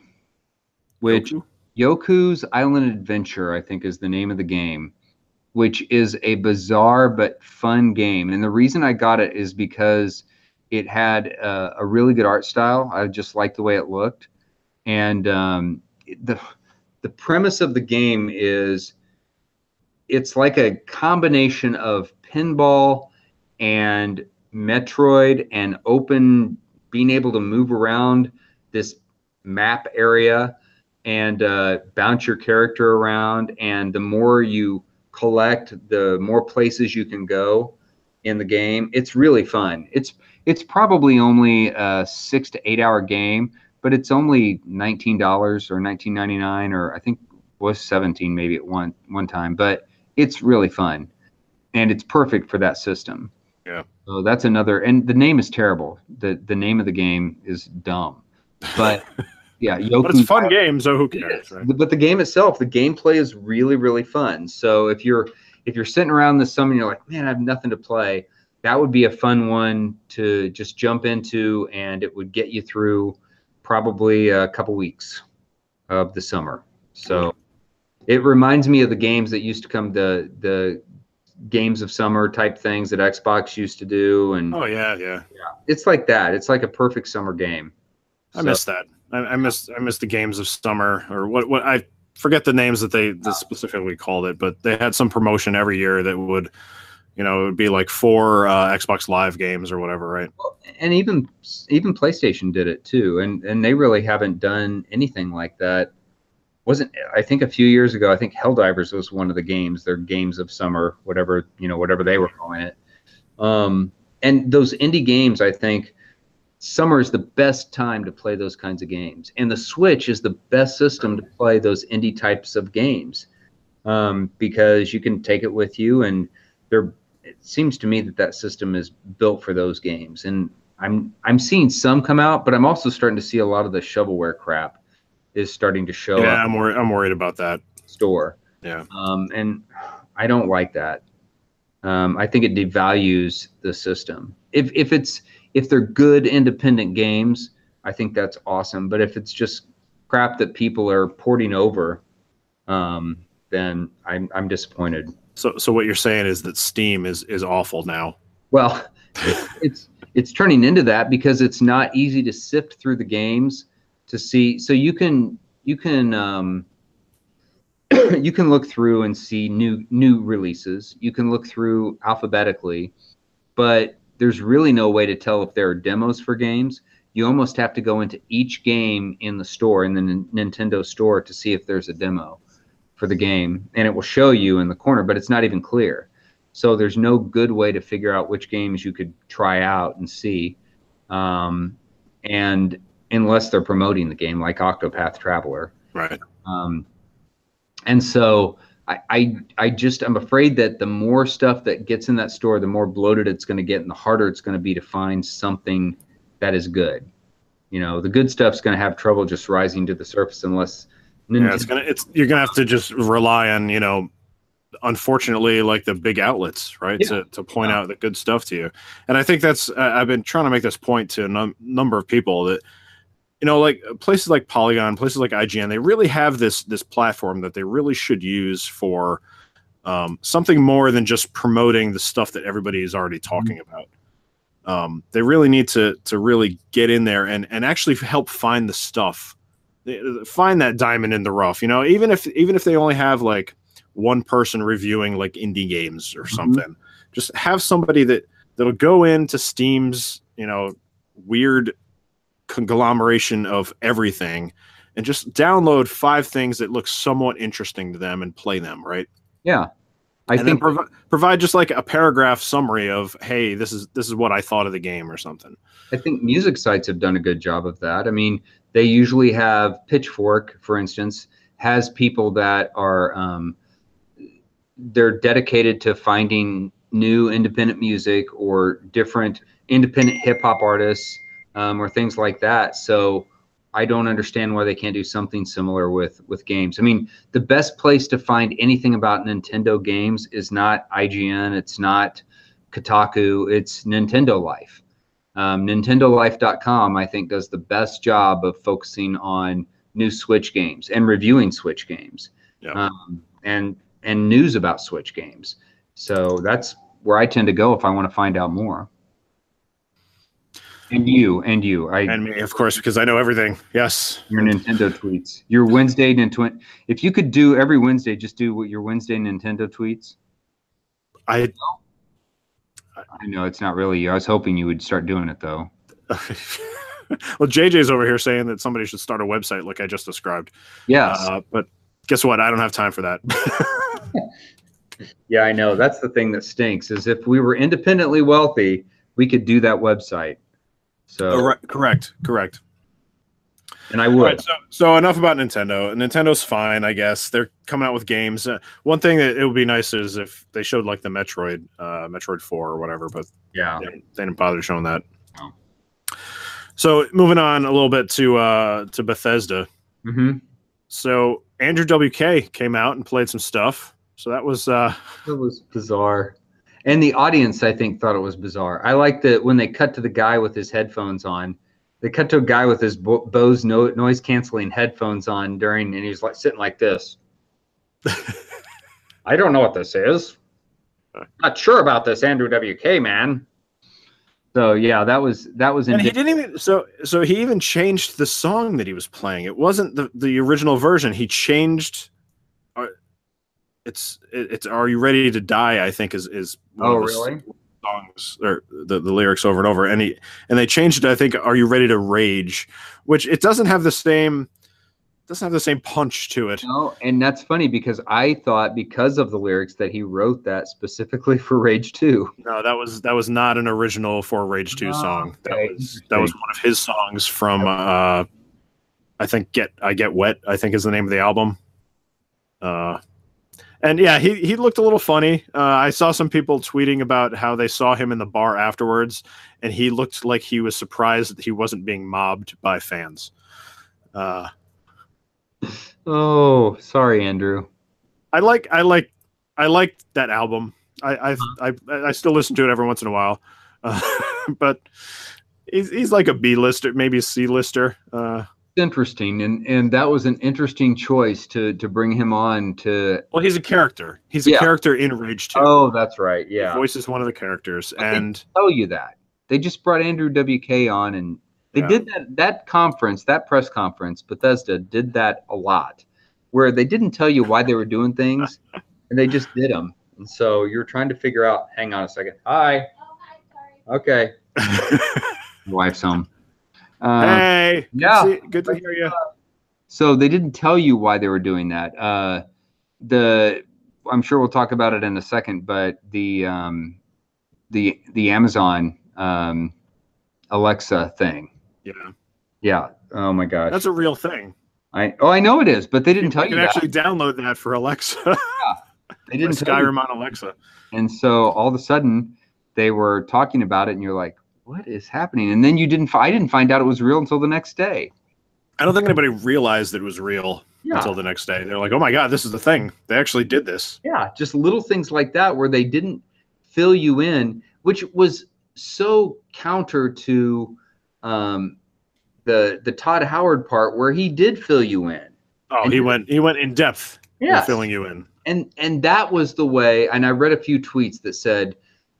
which
Goku?
Yoku's Island Adventure, I think, is the name of the game, which is a bizarre but fun game. And the reason I got it is because it had a, a really good art style. I just liked the way it looked, and um, the the premise of the game is it's like a combination of pinball and Metroid and open being able to move around this map area and uh, bounce your character around. And the more you collect, the more places you can go in the game. It's really fun. It's it's probably only a six to eight hour game, but it's only nineteen dollars or nineteen ninety nine, or I think was seventeen maybe at one one time. But it's really fun, and it's perfect for that system.
Yeah.
So that's another, and the name is terrible. the The name of the game is dumb, but yeah, Yoku.
But it's a fun game, so who cares, right?
But the game itself, the gameplay is really, really fun. So if you're if you're sitting around this summer and you're like, man, I have nothing to play, that would be a fun one to just jump into, and it would get you through probably a couple weeks of the summer. So it reminds me of the games that used to come the the games of summer type things that Xbox used to do, and
Oh yeah, yeah. yeah.
it's like that. It's like a perfect summer game.
I
So-
miss that. I, I miss I miss the games of summer or what what I forget the names that they
Oh.
specifically called it, but they had some promotion every year that would, you know, it would be like four uh, Xbox Live games or whatever, right?
and even even PlayStation did it too, and and they really haven't done anything like that. Wasn't I think a few years ago? I think Helldivers was one of the games, their games of summer, whatever you know, whatever they were calling it. Um, and those indie games, I think summer is the best time to play those kinds of games, and the Switch is the best system to play those indie types of games um, because you can take it with you, and they're. It seems to me that that system is built for those games, and I'm I'm seeing some come out, but I'm also starting to see a lot of the shovelware crap is starting to show
yeah,
up
I'm worried. I'm worried about that.
store.
Yeah.
Um, and I don't like that. Um, I think it devalues the system. If if it's if they're good independent games, I think that's awesome. But if it's just crap that people are porting over, um, then I'm I'm disappointed.
So so what you're saying is that Steam is is awful now.
Well, it's it's turning into that because it's not easy to sift through the games to see. So you can you can um, you can look through and see new new releases. You can look through alphabetically, but there's really no way to tell if there are demos for games. You almost have to go into each game in the store in the N- Nintendo store to see if there's a demo for the game, and it will show you in the corner, but it's not even clear. So there's no good way to figure out which games you could try out and see, um, and unless they're promoting the game like Octopath Traveler.
Right.
Um, and so I, I, I just I'm afraid that the more stuff that gets in that store, the more bloated it's going to get, and the harder it's going to be to find something that is good. You know, the good stuff's going to have trouble just rising to the surface unless.
Yeah, it's gonna it's you're gonna have to just rely on you know, unfortunately, like the big outlets, right,
Yeah.
to to point
Yeah.
out the good stuff to you. And I think that's uh, I've been trying to make this point to a num- number of people that you know, like places like Polygon, places like IGN, they really have this this platform that they really should use for um, something more than just promoting the stuff that everybody is already talking mm-hmm. about. Um, they really need to to really get in there and and actually help find the stuff, find that diamond in the rough. You know, even if even if they only have like one person reviewing like indie games or mm-hmm. something, mm-hmm. just have somebody that that'll go into Steam's you know weird conglomeration of everything and just download five things that look somewhat interesting to them and play them, right?
Yeah.
I and think prov- provide just like a paragraph summary of, hey, this is this is what I thought of the game or something.
I think music sites have done a good job of that. I mean, they usually have Pitchfork, for instance, has people that are um, they're dedicated to finding new independent music or different independent hip hop artists um, or things like that. So I don't understand why they can't do something similar with with games. I mean, the best place to find anything about Nintendo games is not IGN, it's not Kotaku, it's Nintendo Life. Um, NintendoLife.com, I think, does the best job of focusing on new Switch games and reviewing Switch games, yeah. um, and and news about Switch games. So that's where I tend to go if I want to find out more. And you, and you, I
and me, of course, because I know everything. Yes,
your Nintendo tweets, your Wednesday Nintendo. If you could do every Wednesday, just do what your Wednesday Nintendo tweets.
I,
I know it's not really you. I was hoping you would start doing it though.
well, JJ's over here saying that somebody should start a website like I just described.
Yeah,
uh, but guess what? I don't have time for that.
yeah, I know. That's the thing that stinks. Is if we were independently wealthy, we could do that website so
oh, right, correct, correct.
And I would. Right,
so, so enough about Nintendo. Nintendo's fine, I guess. They're coming out with games. Uh, one thing that it would be nice is if they showed like the Metroid, uh, Metroid Four or whatever. But
yeah,
they, they didn't bother showing that. No. So moving on a little bit to uh, to Bethesda.
Mm-hmm.
So Andrew WK came out and played some stuff. So that was uh,
that was bizarre and the audience i think thought it was bizarre i like that when they cut to the guy with his headphones on they cut to a guy with his bose no, noise canceling headphones on during and he's like sitting like this. I don't know what this is. Not sure about this andrew wk man. So yeah that was that was
and he didn't even so so he even changed the song that he was playing. It wasn't the the original version. He changed uh, it's it's are you ready to die i think is is
oh really
songs or the, the lyrics over and over and he and they changed it i think are you ready to rage? Which it doesn't have the same doesn't have the same punch to it.
No and that's funny because i thought because of the lyrics that he wrote that specifically for rage 2
no that was that was not an original for rage 2 oh, song. Okay. that was that was one of his songs from uh i think get i get wet i think is the name of the album. Uh and yeah, he he looked a little funny. Uh, I saw some people tweeting about how they saw him in the bar afterwards, and he looked like he was surprised that he wasn't being mobbed by fans. Uh,
oh, sorry, Andrew.
I like I like I like that album. I I I, I still listen to it every once in a while, uh, but he's he's like a B lister, maybe a C lister. Uh,
interesting and and that was an interesting choice to to bring him on to
well he's a character. He's a character in rage 2
oh that's right yeah.
voice is one of the characters but and
tell you that. They just brought andrew wk on and they yeah. did that that conference that press conference bethesda did that a lot where they didn't tell you why they were doing things and they just did them and so you're trying to figure out hang on a second. Hi. Oh, hi, okay. Wife's home
uh, hey, yeah, good, good to hear you.
So they didn't tell you why they were doing that. Uh, the I'm sure we'll talk about it in a second, but the um, the the Amazon um, Alexa thing.
Yeah.
Yeah. Oh my gosh.
That's a real thing.
I oh I know it is, but they didn't you tell you.
You can actually download that for Alexa. yeah.
They didn't
Skyrim on Alexa.
And so all of a sudden they were talking about it, and you're like, what is happening? And then you didn't. I didn't find out it was real until the next day.
I don't think anybody realized that it was real yeah. until the next day. They're like, "Oh my god, this is the thing! They actually did this."
Yeah, just little things like that where they didn't fill you in, which was so counter to um, the the Todd Howard part where he did fill you in.
Oh,
And-
he went he went in depth in filling you in.
and and that was the way and i read a few tweets that said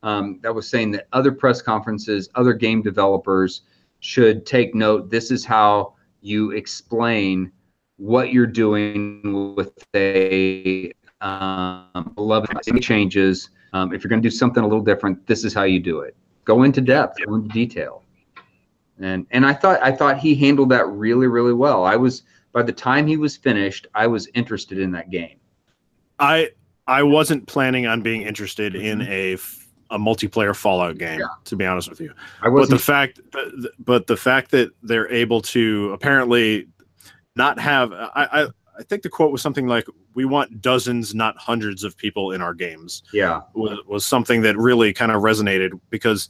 um, that was saying that other press conferences other game developers should take note this is how you explain what you're doing with a um, 11 changes um, if you're going to do something a little different this is how you do it. Go into depth go into detail. And and i thought i thought he handled that really really well. I was by the time he was finished i was interested in that game.
I I wasn't planning on being interested in a f- a multiplayer Fallout game.
Yeah.
To be honest with you,
i
but
wasn't
the fact but, but the fact that they're able to apparently not have I, I I think the quote was something like we want dozens not hundreds of people in our games
Yeah,
was, was something that really kind of resonated because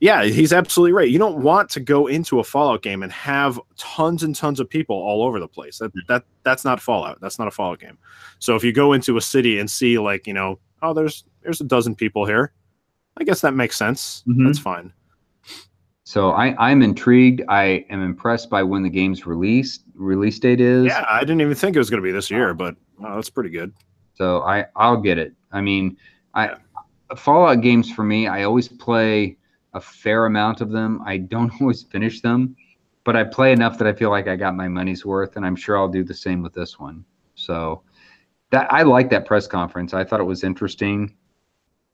yeah he's absolutely right. You don't want to go into a fallout game and have tons and tons of people all over the place. That mm-hmm. that that's not fallout. That's not a fallout game. So if you go into a city and see like you know oh there's there's a dozen people here i guess that makes sense
Mhm.
that's fine
so I I'm intrigued. I am impressed by when the game's release release date is.
yeah i didn't even think it was going to be this year but oh, that's pretty good
So I I'll get it. I mean, I Fallout games for me, I always play a fair amount of them. I don't always finish them, but I play enough that I feel like I got my money's worth, and I'm sure I'll do the same with this one. So that I like that press conference. I thought it was interesting.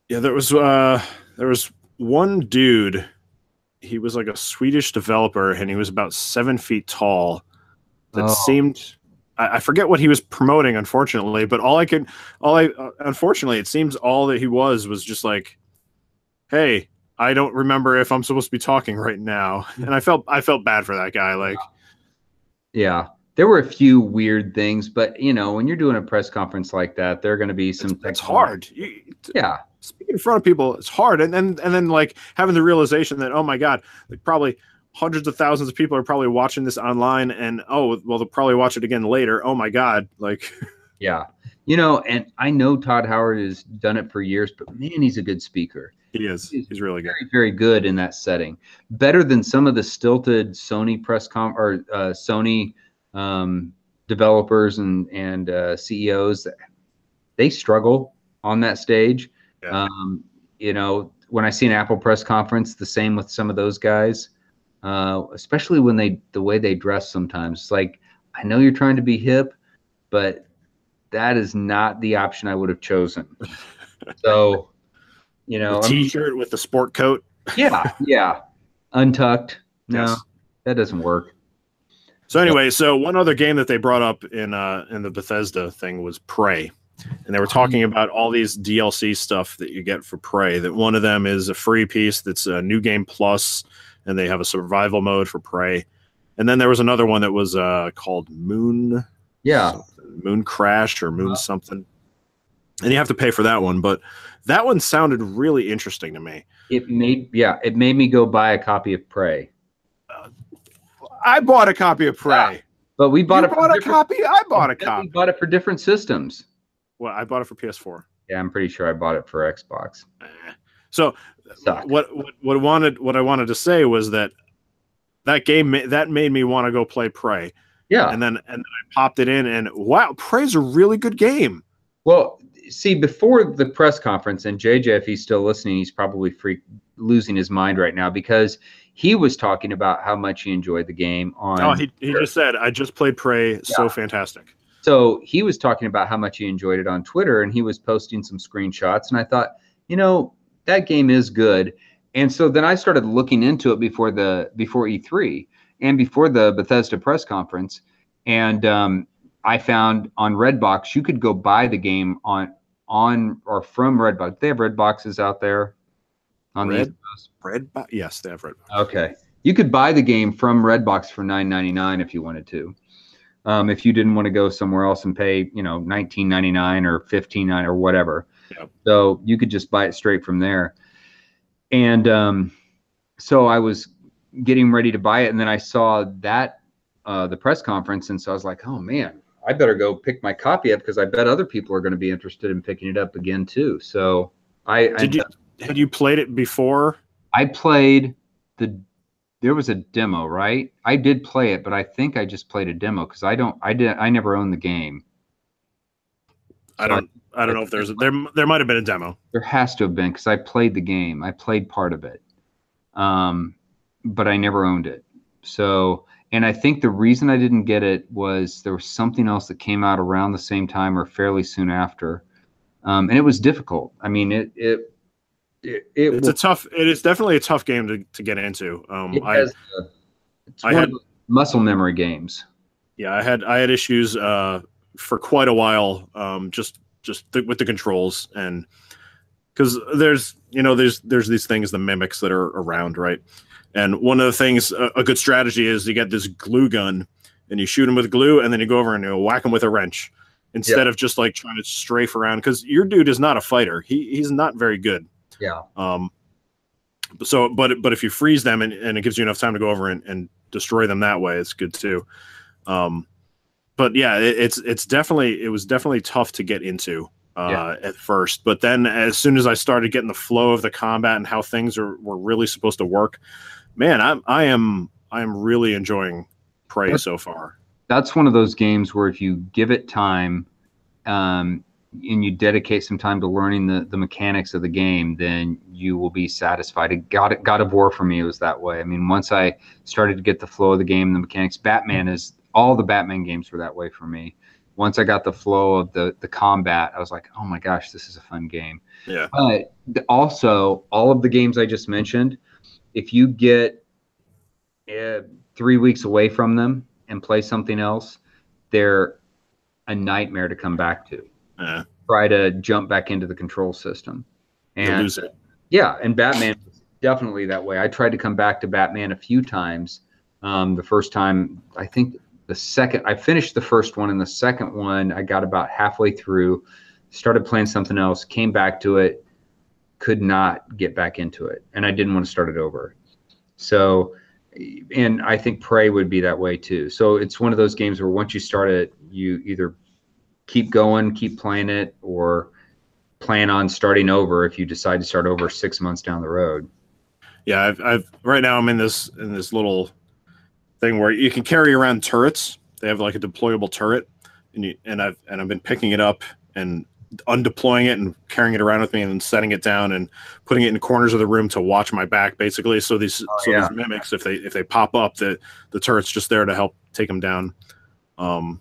Yeah, there was uh there was one dude. He was like a Swedish developer, and he was about seven feet tall. That
Oh.
seemed. I, I forget what he was promoting, unfortunately. But all I could, all I, uh, unfortunately, it seems all that he was was just like, "Hey, I don't remember if I'm supposed to be talking right now," and I felt I felt bad for that guy. Like,
Yeah. There were a few weird things, but you know, when you're doing a press conference like that, there are going to be some.
it's hard. You,
Yeah.
Speaking in front of people it's hard and then and then like having the realization that oh my god like probably hundreds of thousands of people are probably watching this online and oh well they'll probably watch it again later oh my god like
Yeah. You know, and I know Todd Howard has done it for years, but man, he's a good speaker.
he is he's really good
Very, very good in that setting. Better than some of the stilted Sony press com or uh, Sony um, developers and and uh, CEOs. They struggle on that stage.
Yeah.
Um, you know, when I see an Apple press conference, the same with some of those guys. Uh, especially when they the way they dress sometimes. It's like I know you're trying to be hip, but that is not the option I would have chosen. So, you know,
the
I'm-
t-shirt with the sport coat
yeah, yeah, untucked. No,
Yes.
that doesn't work.
so anyway so one other game that they brought up in uh in the bethesda thing was prey and they were talking about all these dlc stuff that you get for prey that one of them is a free piece that's a new game plus and they have a survival mode for prey and then there was another one that was uh called moon
Yeah,
something, moon crash or moon something and you have to pay for that one but that one sounded really interesting to me
it made yeah it made me go buy a copy of Prey.
i bought a copy of prey
But we bought
you
it.
bought a copy i bought a copy.
We bought it for different systems.
Well i bought it for ps4
Yeah, I'm pretty sure I bought it for Xbox.
Eh. so
Suck.
what, what what I wanted what I wanted to say was that that game that made me want to go play Prey,
Yeah.
and then and then I popped it in, and wow, Prey's a really good game.
Well, see, before the press conference, and JJ, if he's still listening, he's probably freak losing his mind right now because he was talking about how much he enjoyed the game on.
Oh, he, he just said I just played Prey, so fantastic.
So he was talking about how much he enjoyed it on Twitter and he was posting some screenshots. And I thought, you know, that game is good. And so then I started looking into it before the before E3 and before the Bethesda press conference. And um, I found on Redbox you could go buy the game on on or from Redbox. They have Red boxes out there on the
Red?
East Coast.
Red, Bo- yes, they have Red.
Okay. You could buy the game from Redbox for nine ninety nine if you wanted to. Um, if you didn't want to go somewhere else and pay, you know, nineteen ninety nine or fifteen nine or whatever.
Yep.
So you could just buy it straight from there. And um, so I was getting ready to buy it, and then I saw that uh, the press conference, and so I was like, oh man, I better go pick my copy up because I bet other people are going to be interested in picking it up again too. So I
Did you had you played it before?
I played the there was a demo, right? I did play it, but I think I just played a demo because I don't, I did, I never owned the game.
I don't, I, I don't know if there's there. There might have been a demo.
There has to have been because I played the game. I played part of it, um, but I never owned it. So, and I think the reason I didn't get it was there was something else that came out around the same time or fairly soon after, um, and it was difficult. I mean, it it
it, it it's will, a tough. It is definitely a tough game to, to get into. Um, it has,
I, uh, it's I had muscle memory games.
Yeah, I had I had issues uh, for quite a while. Um, just just th- with the controls and because there's you know there's there's these things the mimics that are around right and one of the things a, a good strategy is you get this glue gun and you shoot them with glue and then you go over and you whack them with a wrench instead of just like trying to strafe around because your dude is not a fighter he he's not very good
yeah.
Um. So, but but if you freeze them and, and it gives you enough time to go over and, and destroy them that way, it's good too. Um. But yeah, it, it's it's definitely it was definitely tough to get into uh, yeah. at first. But then as soon as I started getting the flow of the combat and how things are were really supposed to work, man, I'm I am I am really enjoying Prey that's, so far.
That's one of those games where if you give it time, um, and you dedicate some time to learning the, the mechanics of the game, then you will be satisfied. God, God of War for me was that way. I mean, once I started to get the flow of the game, the mechanics, Batman is all the Batman games were that way for me. Once I got the flow of the the combat, I was like, oh my gosh, this is a fun game.
Yeah.
But also, all of the games I just mentioned, if you get uh, three weeks away from them and play something else, they're a nightmare to come back to
uh,
try to jump back into the control system. And yeah, and Batman was definitely that way. I tried to come back to Batman a few times. Um, the first time, I think the second, I finished the first one, and the second one, I got about halfway through, started playing something else, came back to it, could not get back into it, and I didn't want to start it over. So, and I think Prey would be that way too. So it's one of those games where once you start it, you either keep going, keep playing it, or plan on starting over if you decide to start over six months down the road.
Yeah, I've, I've right now I'm in this in this little thing where you can carry around turrets. They have like a deployable turret, and you and I've and I've been picking it up and undeploying it and carrying it around with me and then setting it down and putting it in corners of the room to watch my back basically so these oh, so yeah. these mimics if they if they pop up the the turret's just there to help take them down um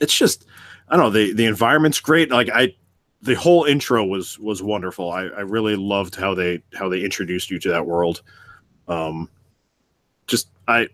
it's just I don't know the the environment's great. Like I, the whole intro was was wonderful. I, I really loved how they how they introduced you to that world. Um, just I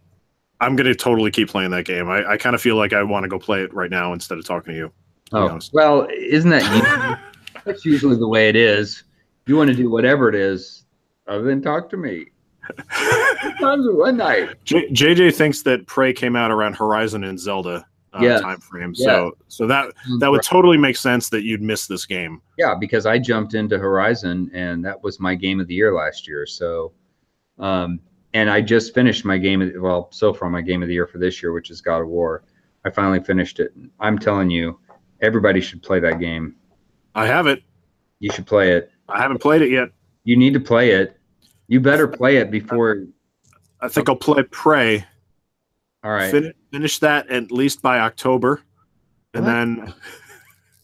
I'm gonna totally keep playing that game. I, I kind of feel like I want to go play it right now instead of talking to you.
To oh well, isn't that that's usually the way it is. You want to do whatever it is, other than talk to me. Sometimes one night.
J- JJ thinks that Prey came out around Horizon and Zelda uh, yes. time frame. Yeah. So so that mm-hmm. that would totally make sense that you'd miss this game.
Yeah, because I jumped into Horizon and that was my game of the year last year. So um and I just finished my game of, well, so far my game of the year for this year, which is God of War. I finally finished it. I'm telling you, everybody should play that game.
I have it.
You should play it.
I haven't played it yet.
You need to play it. You better play it before
I think I'll play Prey
all right.
Fin- finish that at least by October. And what? then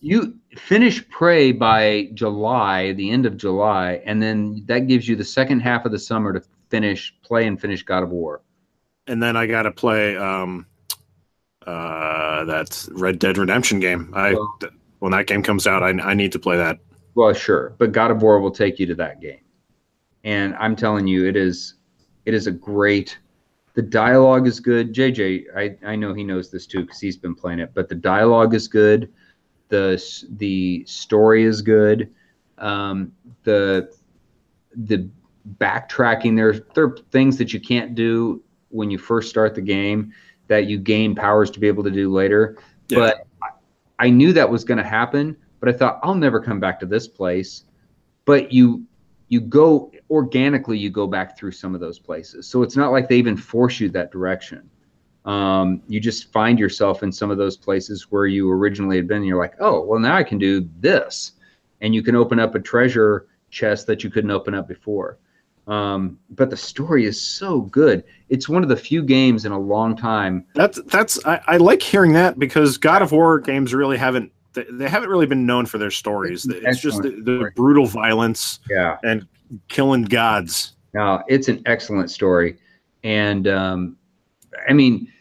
you finish Prey by July, the end of July, and then that gives you the second half of the summer to finish play and finish God of War.
And then I got to play um uh that Red Dead Redemption game. I well, when that game comes out, I I need to play that.
Well, sure, but God of War will take you to that game. And I'm telling you it is it is a great the dialogue is good. JJ, I, I know he knows this too because he's been playing it, but the dialogue is good. The the story is good. Um, the the backtracking there there are things that you can't do when you first start the game that you gain powers to be able to do later. Yeah. But I knew that was going to happen, but I thought I'll never come back to this place. But you you go organically you go back through some of those places so it's not like they even force you that direction um, you just find yourself in some of those places where you originally had been and you're like oh well now i can do this and you can open up a treasure chest that you couldn't open up before Um, but the story is so good. It's one of the few games in a long time.
That's that's I, I like hearing that because God of War games really haven't they, they haven't really been known for their stories.
It's
It's just the, the brutal violence
Yeah.
and killing gods.
No, it's an excellent story, and um, I mean,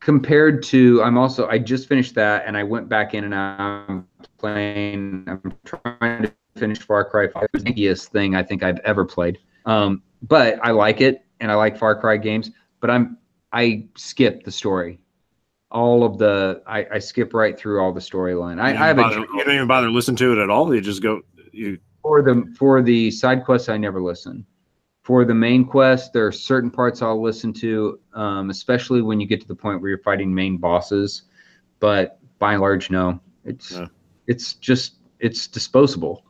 compared to, I'm also I just finished that, and I went back in and I'm playing. I'm trying to finish Far Cry 5. It's the easiest thing I think I've ever played. Um, but I like it, and I like Far Cry games. But I'm I skip the story. All of the I, I skip right through all the storyline. I, I have
don't
a
you don't even bother listening to it at all. You just go. You
for the for the side quests i never listen for the main quest there are certain parts i'll listen to um, especially when you get to the point where you're fighting main bosses but by and large no it's
Yeah.
it's just it's disposable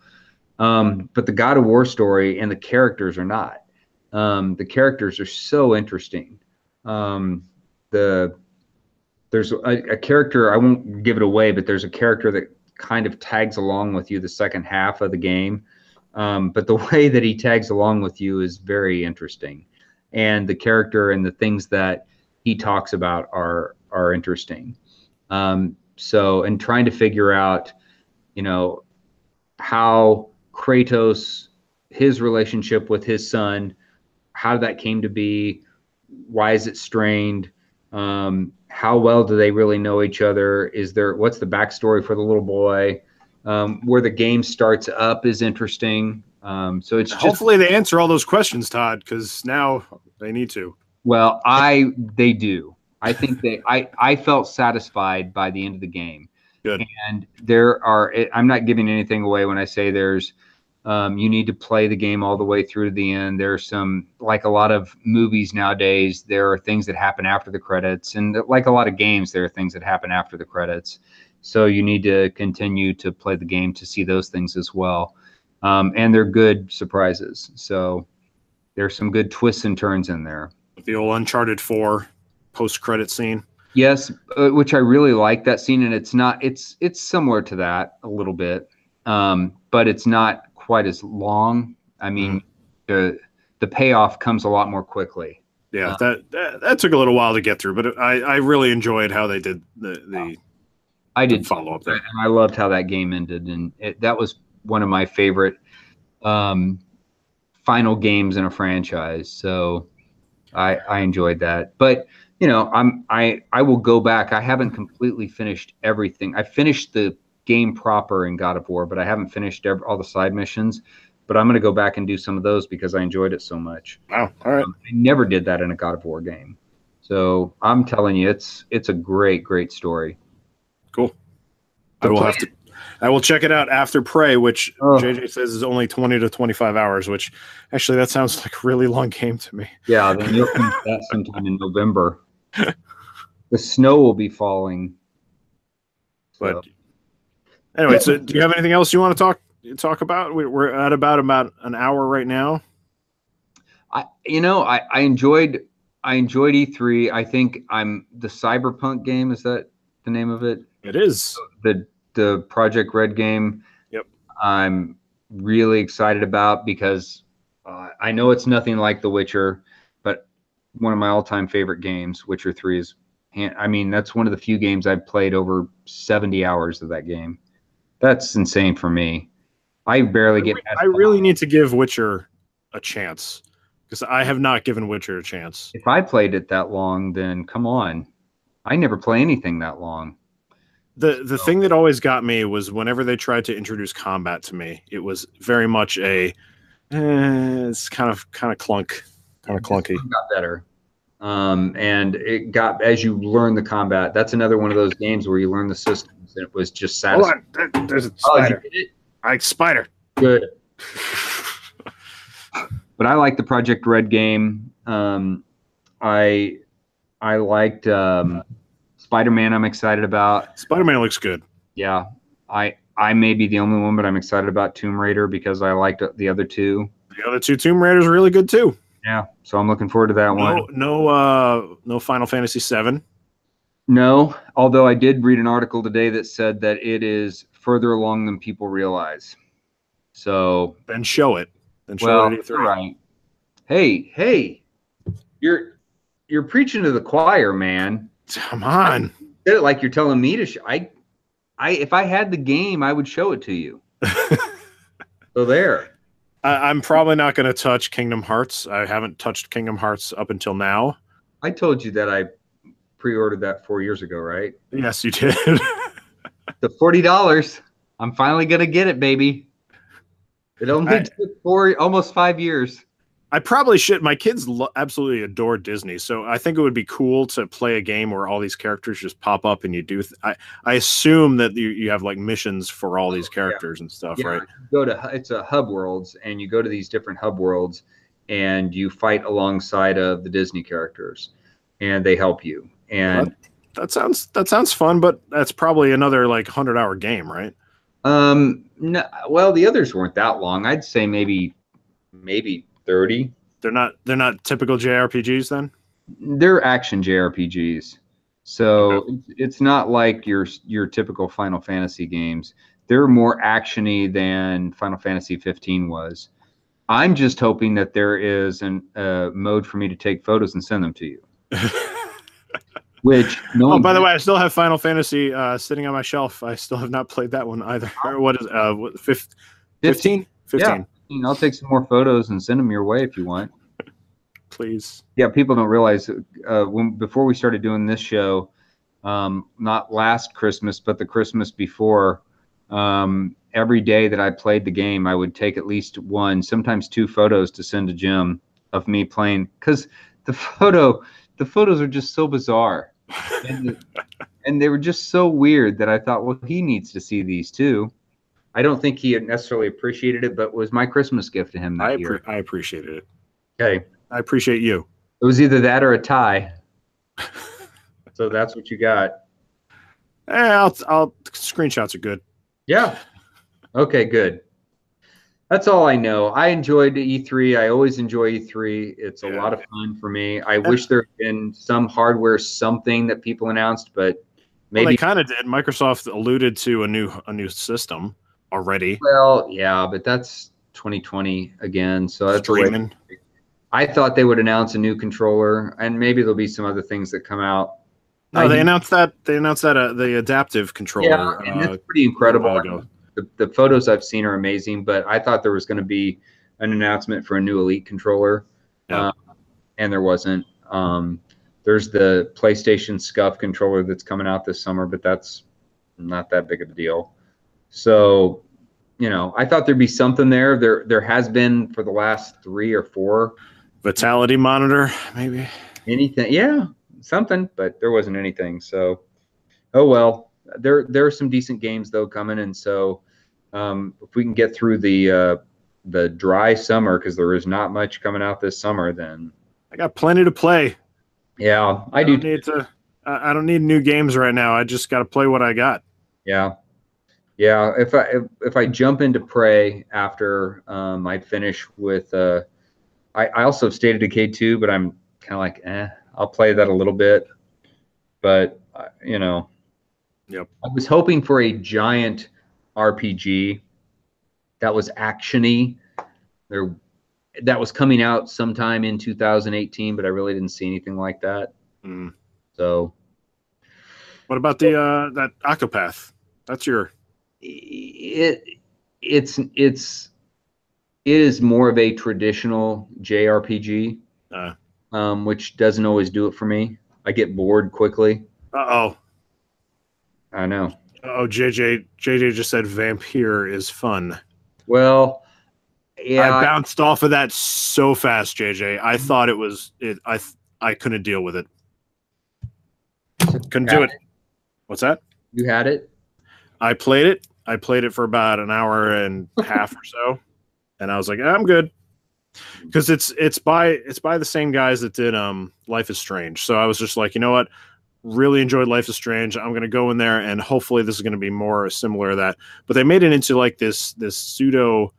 um, but the god of war story and the characters are not um, the characters are so interesting um, the there's a, a character i won't give it away but there's a character that kind of tags along with you the second half of the game. Um, but the way that he tags along with you is very interesting, and the character and the things that he talks about are are interesting. Um, so, and trying to figure out, you know, how Kratos, his relationship with his son, how that came to be, why is it strained? Um, how well do they really know each other? Is there what's the backstory for the little boy? Um, where the game starts up is interesting. Um, so it's just
hopefully they answer all those questions, Todd, because now they need to.
well, I they do. I think they I I felt satisfied by the end of the game.
Good.
And there are I'm not giving anything away when I say there's um, you need to play the game all the way through to the end. There's some like a lot of movies nowadays. There are things that happen after the credits, and like a lot of games, there are things that happen after the credits. So you need to continue to play the game to see those things as well. Um, and they're good surprises. So there's some good twists and turns in there.
The old Uncharted Four post credit scene.
Yes, uh, which I really like that scene, and it's not it's it's similar to that a little bit, um, but it's not quite as long. I mean, the the payoff comes a lot more quickly.
Yeah,
Uh,
that, that that took a little while to get through, but I I really enjoyed how they did the the
I did
follow up there.
and I loved how that game ended, and it, that was one of my favorite um, final games in a franchise. So I I enjoyed that, but you know I'm I I will go back. I haven't completely finished everything. I finished the game proper in God of War, but I haven't finished all the side missions. But I'm going to go back and do some of those because I enjoyed it so much.
Wow. All right.
Um, I never did that in a God of War game. So I'm telling you, it's it's a great, great story.
Cool. I will have to. I will check it out after Prey, which
Oh.
JJ says is only twenty to twenty five hours. Which actually, that sounds like a really long game to me.
Yeah, then you'll finish that sometime in November. the snow will be falling.
But
So,
anyway, so do you have anything else you want to talk talk about? We- We're at about about an hour right now.
I, you know, I, I enjoyed I enjoyed E3. I think I'm the Cyberpunk game. Is that the name of it?
It is.
The the Projekt Red game.
Yep.
I'm really excited about because uh, I know it's nothing like The Witcher, but one of my all-time favorite games, Witcher Three, is. I mean, that's one of the few games I've played over 70 hours of that game. That's insane for me. I barely get.
I really need to give Witcher a chance because I have not given Witcher a chance.
If I played it that long, then come on. I never play anything that long.
the the thing that always got me was whenever they tried to introduce combat to me, it was very much a eh, it's kind of kind of clunk, kind of clunky.
Got better. Um, and it got as you learn the combat. That's another one of those games where you learn the systems. And it was just
Hold
satisfying.
on, there's a
Oh,
spider.
it?
I spider.
Good. But I like the Projekt Red game. Um, I I liked um, Spider Man. I'm excited about.
Spider Man looks good.
Yeah, I I may be the only one, but I'm excited about Tomb Raider because I liked the other two.
The other two Tomb Raiders are really good too.
Yeah, so I'm looking forward to that one.
No, no, uh, no Final Fantasy Seven.
No, although I did read an article today that said that it is further along than people realize. So,
Then show it. Then show
well,
it
you're right. Hey, hey, you're you're preaching to the choir, man.
Come on.
Did it like you're telling me to. Sh- I, I, if I had the game, I would show it to you. so there.
I, I'm probably not going to touch Kingdom Hearts. I haven't touched Kingdom Hearts up until now.
I told you that I pre-ordered that four years ago, right?
Yes, you did.
The forty dollars. I'm finally gonna get it, baby. It only
I-
took four, almost five years.
I probably should. My kids lo- absolutely adore Disney, so I think it would be cool to play a game where all these characters just pop up and you do. Th- I I assume that you, you have like missions for all these characters and stuff,
Yeah,
right?
you go to it's a hub worlds, and you go to these different hub worlds, and you fight alongside of the Disney characters, and they help you. And
That sounds that sounds fun, but that's probably another like hundred hour game, right?
um, no, well, the others weren't that long. I'd say maybe maybe thirty.
They're not they're not typical JRPGs then.
They're action JRPGs, so it's- it's not like your your typical Final Fantasy games. They're more actiony than Final Fantasy 15 was. I'm just hoping that there is a uh, mode for me to take photos and send them to you. Which no
Oh, by the way, I still have Final Fantasy uh, sitting on my shelf. I still have not played that one either. Or what is uh what, fif- 15? 15?
I'll take some more photos and send them your way if you want.
Please.
Yeah, people don't realize uh, when before we started doing this show, um, not last Christmas, but the Christmas before, um, every day that I played the game, I would take at least one, sometimes two photos to send to Jim of me playing because the photo, the photos are just so bizarre, and, and they were just so weird that I thought, well, he needs to see these too. I don't think he necessarily appreciated it, but it was my Christmas gift to him that
I
year.
appre- I appreciated it.
Okay.
I appreciate you.
It was either that or a tie. so that's what you got.
Eh, I'll I'll screenshots are good.
Yeah. Okay, good. That's all I know. I enjoyed E3. I always enjoy E3. It's a
Yeah.
lot of fun for me. I wish there had been some hardware something that people announced, but
Well, they
maybe
kind of did. Microsoft alluded to a new a new system already.
well, yeah, but that's 2020 again. So that's
Streaming.
I thought they would announce a new controller and maybe there'll be some other things that come out.
No,
I-
they announced that they announced that uh, the adaptive controller.
Yeah, and
uh,
that's pretty incredible.
a while ago.
the, the photos I've seen are amazing, but I thought there was going to be an announcement for a new Elite controller,
Yeah.
uh, and there wasn't. Um, there's the PlayStation Scuf controller that's coming out this summer, but that's not that big of a deal. So, you know, I thought there'd be something there. There, there has been for the last three or four.
Vitality monitor, maybe.
Anything, yeah, something, but there wasn't anything. So, oh well. There, there are some decent games though coming, and so um, if we can get through the uh, the dry summer because there is not much coming out this summer, then
I got plenty to play.
yeah, I
don't
do.
need to. I I don't need new games right now. I just got to play what I got.
Yeah, yeah. If I if, if I jump into Prey after um, I finish with, uh, I I also have State of Decay two, but I'm kind of like, eh, I'll play that a little bit, but uh, you know.
Yep.
I was hoping for a giant RPG that was actiony. There, that was coming out sometime in 2018, but I really didn't see anything like that.
Mm.
So
What about the uh, that Octopath? That's your.
It it's it's it is more of a traditional JRPG,
Uh.
um, which doesn't always do it for me. I get bored quickly.
Uh oh.
I know.
Oh, JJ JJ just said Vampyr is fun.
Well, yeah,
I bounced off of that so fast, JJ. I thought it was it. I I couldn't deal with it. Couldn't do it. What's that?
you had it.
I played it. I played it for about an hour and a half or so, and I was like, I'm good, because it's it's by it's by the same guys that did um Life is Strange. So I was just like, you know what, really enjoyed Life is Strange. I'm gonna go in there, and hopefully this is gonna be more similar to that. But they made it into like this this pseudo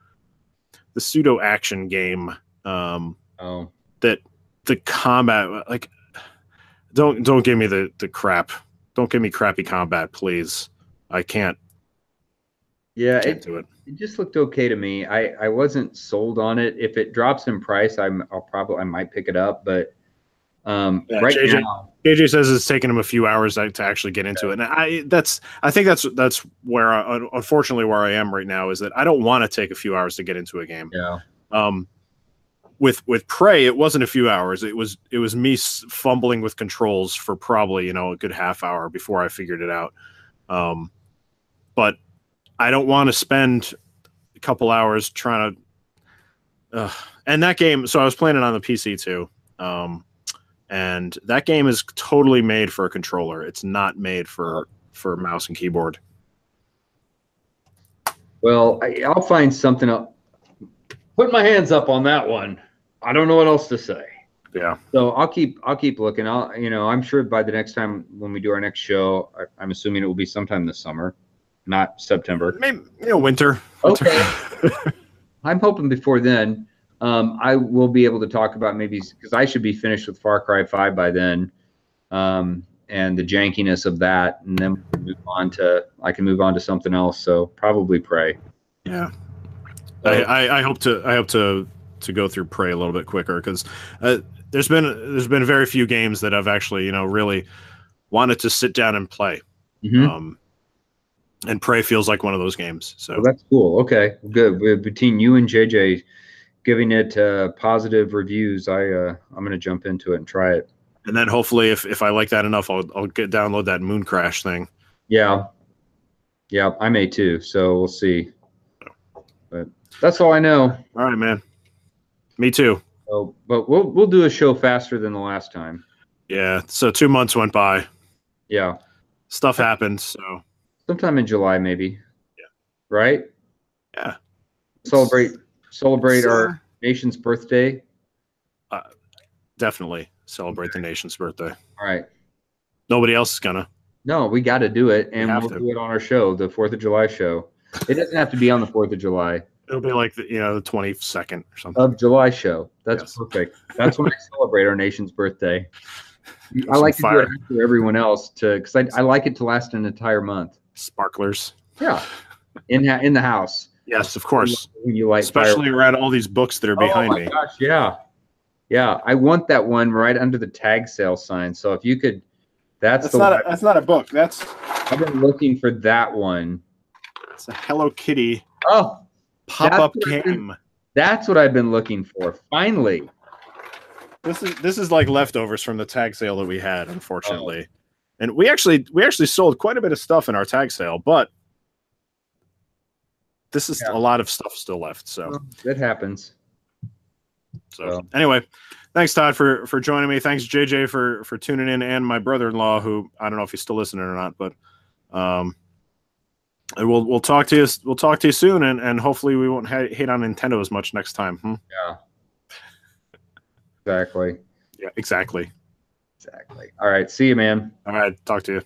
the pseudo action game. Um,
Oh,
the combat like don't don't give me the the crap. Don't give me crappy combat, please. I can't
yeah.
can't
It,
do it.
it just looked okay to me. I I wasn't sold on it. If it drops in price, I'm I'll probably I might pick it up, but um,
Yeah,
right
JJ
now,
AJ says it's taken him a few hours to to actually get into it, and I that's I think that's that's where I, unfortunately where I am right now is that I don't want to take a few hours to get into a game.
yeah,
Um, with with Prey, it wasn't a few hours. It was it was me fumbling with controls for probably you know a good half hour before I figured it out. Um, but I don't want to spend a couple hours trying to. Uh, and that game, so I was playing it on the PC too. Um, and that game is totally made for a controller. It's not made for for mouse and keyboard.
Well, I, I'll find something up. Put my hands up on that one. I don't know what else to say.
Yeah.
So I'll keep I'll keep looking. I'll you know I'm sure by the next time when we do our next show, I, I'm assuming it will be sometime this summer, not September.
Maybe you know winter. winter.
Okay. I'm hoping before then, um, I will be able to talk about maybe because I should be finished with Far Cry Five by then, um, and the jankiness of that, and then move on to I can move on to something else. So probably Prey.
Yeah, I, I, I hope to I hope to to go through Prey a little bit quicker because uh, there's been there's been very few games that I've actually you know really wanted to sit down and play.
Mhm.
Um, and Prey feels like one of those games. So
Well, that's cool. Okay, good. Between you and JJ giving it uh, positive reviews, I uh, I'm gonna jump into it and try it.
and then hopefully if, if I like that enough, I'll I'll get download that Mooncrash thing.
Yeah, yeah, I may too. So we'll see. But that's all I know.
All right, man. Me too.
Oh, but we'll we'll do a show faster than the last time.
Yeah. So two months went by.
Yeah,
Stuff happened. So
sometime in July maybe.
Yeah.
Right.
Yeah.
Celebrate celebrate our nation's birthday.
Uh, definitely celebrate the nation's birthday.
All right.
Nobody else is gonna.
No, we got to do it, and we'll
to.
do it on our show, the Fourth of July show. It doesn't have to be on the Fourth of July.
It'll be like the, you know the twenty second or something.
Of July show. That's
Yes.
perfect. That's when I celebrate our nation's birthday. I like to do it after everyone else to because I, I like it to last an entire month.
Sparklers.
Yeah, in ha- in the house.
Yes, of course.
When you light
Especially around all these books that are
fireworks.
behind
oh my
me.
Gosh, yeah, yeah. I want that one right under the tag sale sign. So if you could, that's,
That's
the
not a, that's not a book. That's
I've been looking for that one.
it's a Hello Kitty
Oh,
pop up
That's been-
game.
that's what I've been looking for. Finally.
This is this is like leftovers from the tag sale that we had, unfortunately. And we actually we actually sold quite a bit of stuff in our tag sale, but this is
Yeah.
a lot of stuff still left. So
It happens.
so
Well.
anyway, thanks Todd for for joining me. Thanks JJ for for tuning in, and my brother in law who I don't know if he's still listening or not, but um. And we'll we'll talk to you we'll talk to you soon, and, and hopefully we won't ha- hate on Nintendo as much next time. Hmm?
Yeah. Exactly.
Yeah, exactly.
Exactly. All right. See you, man.
All right, talk to you.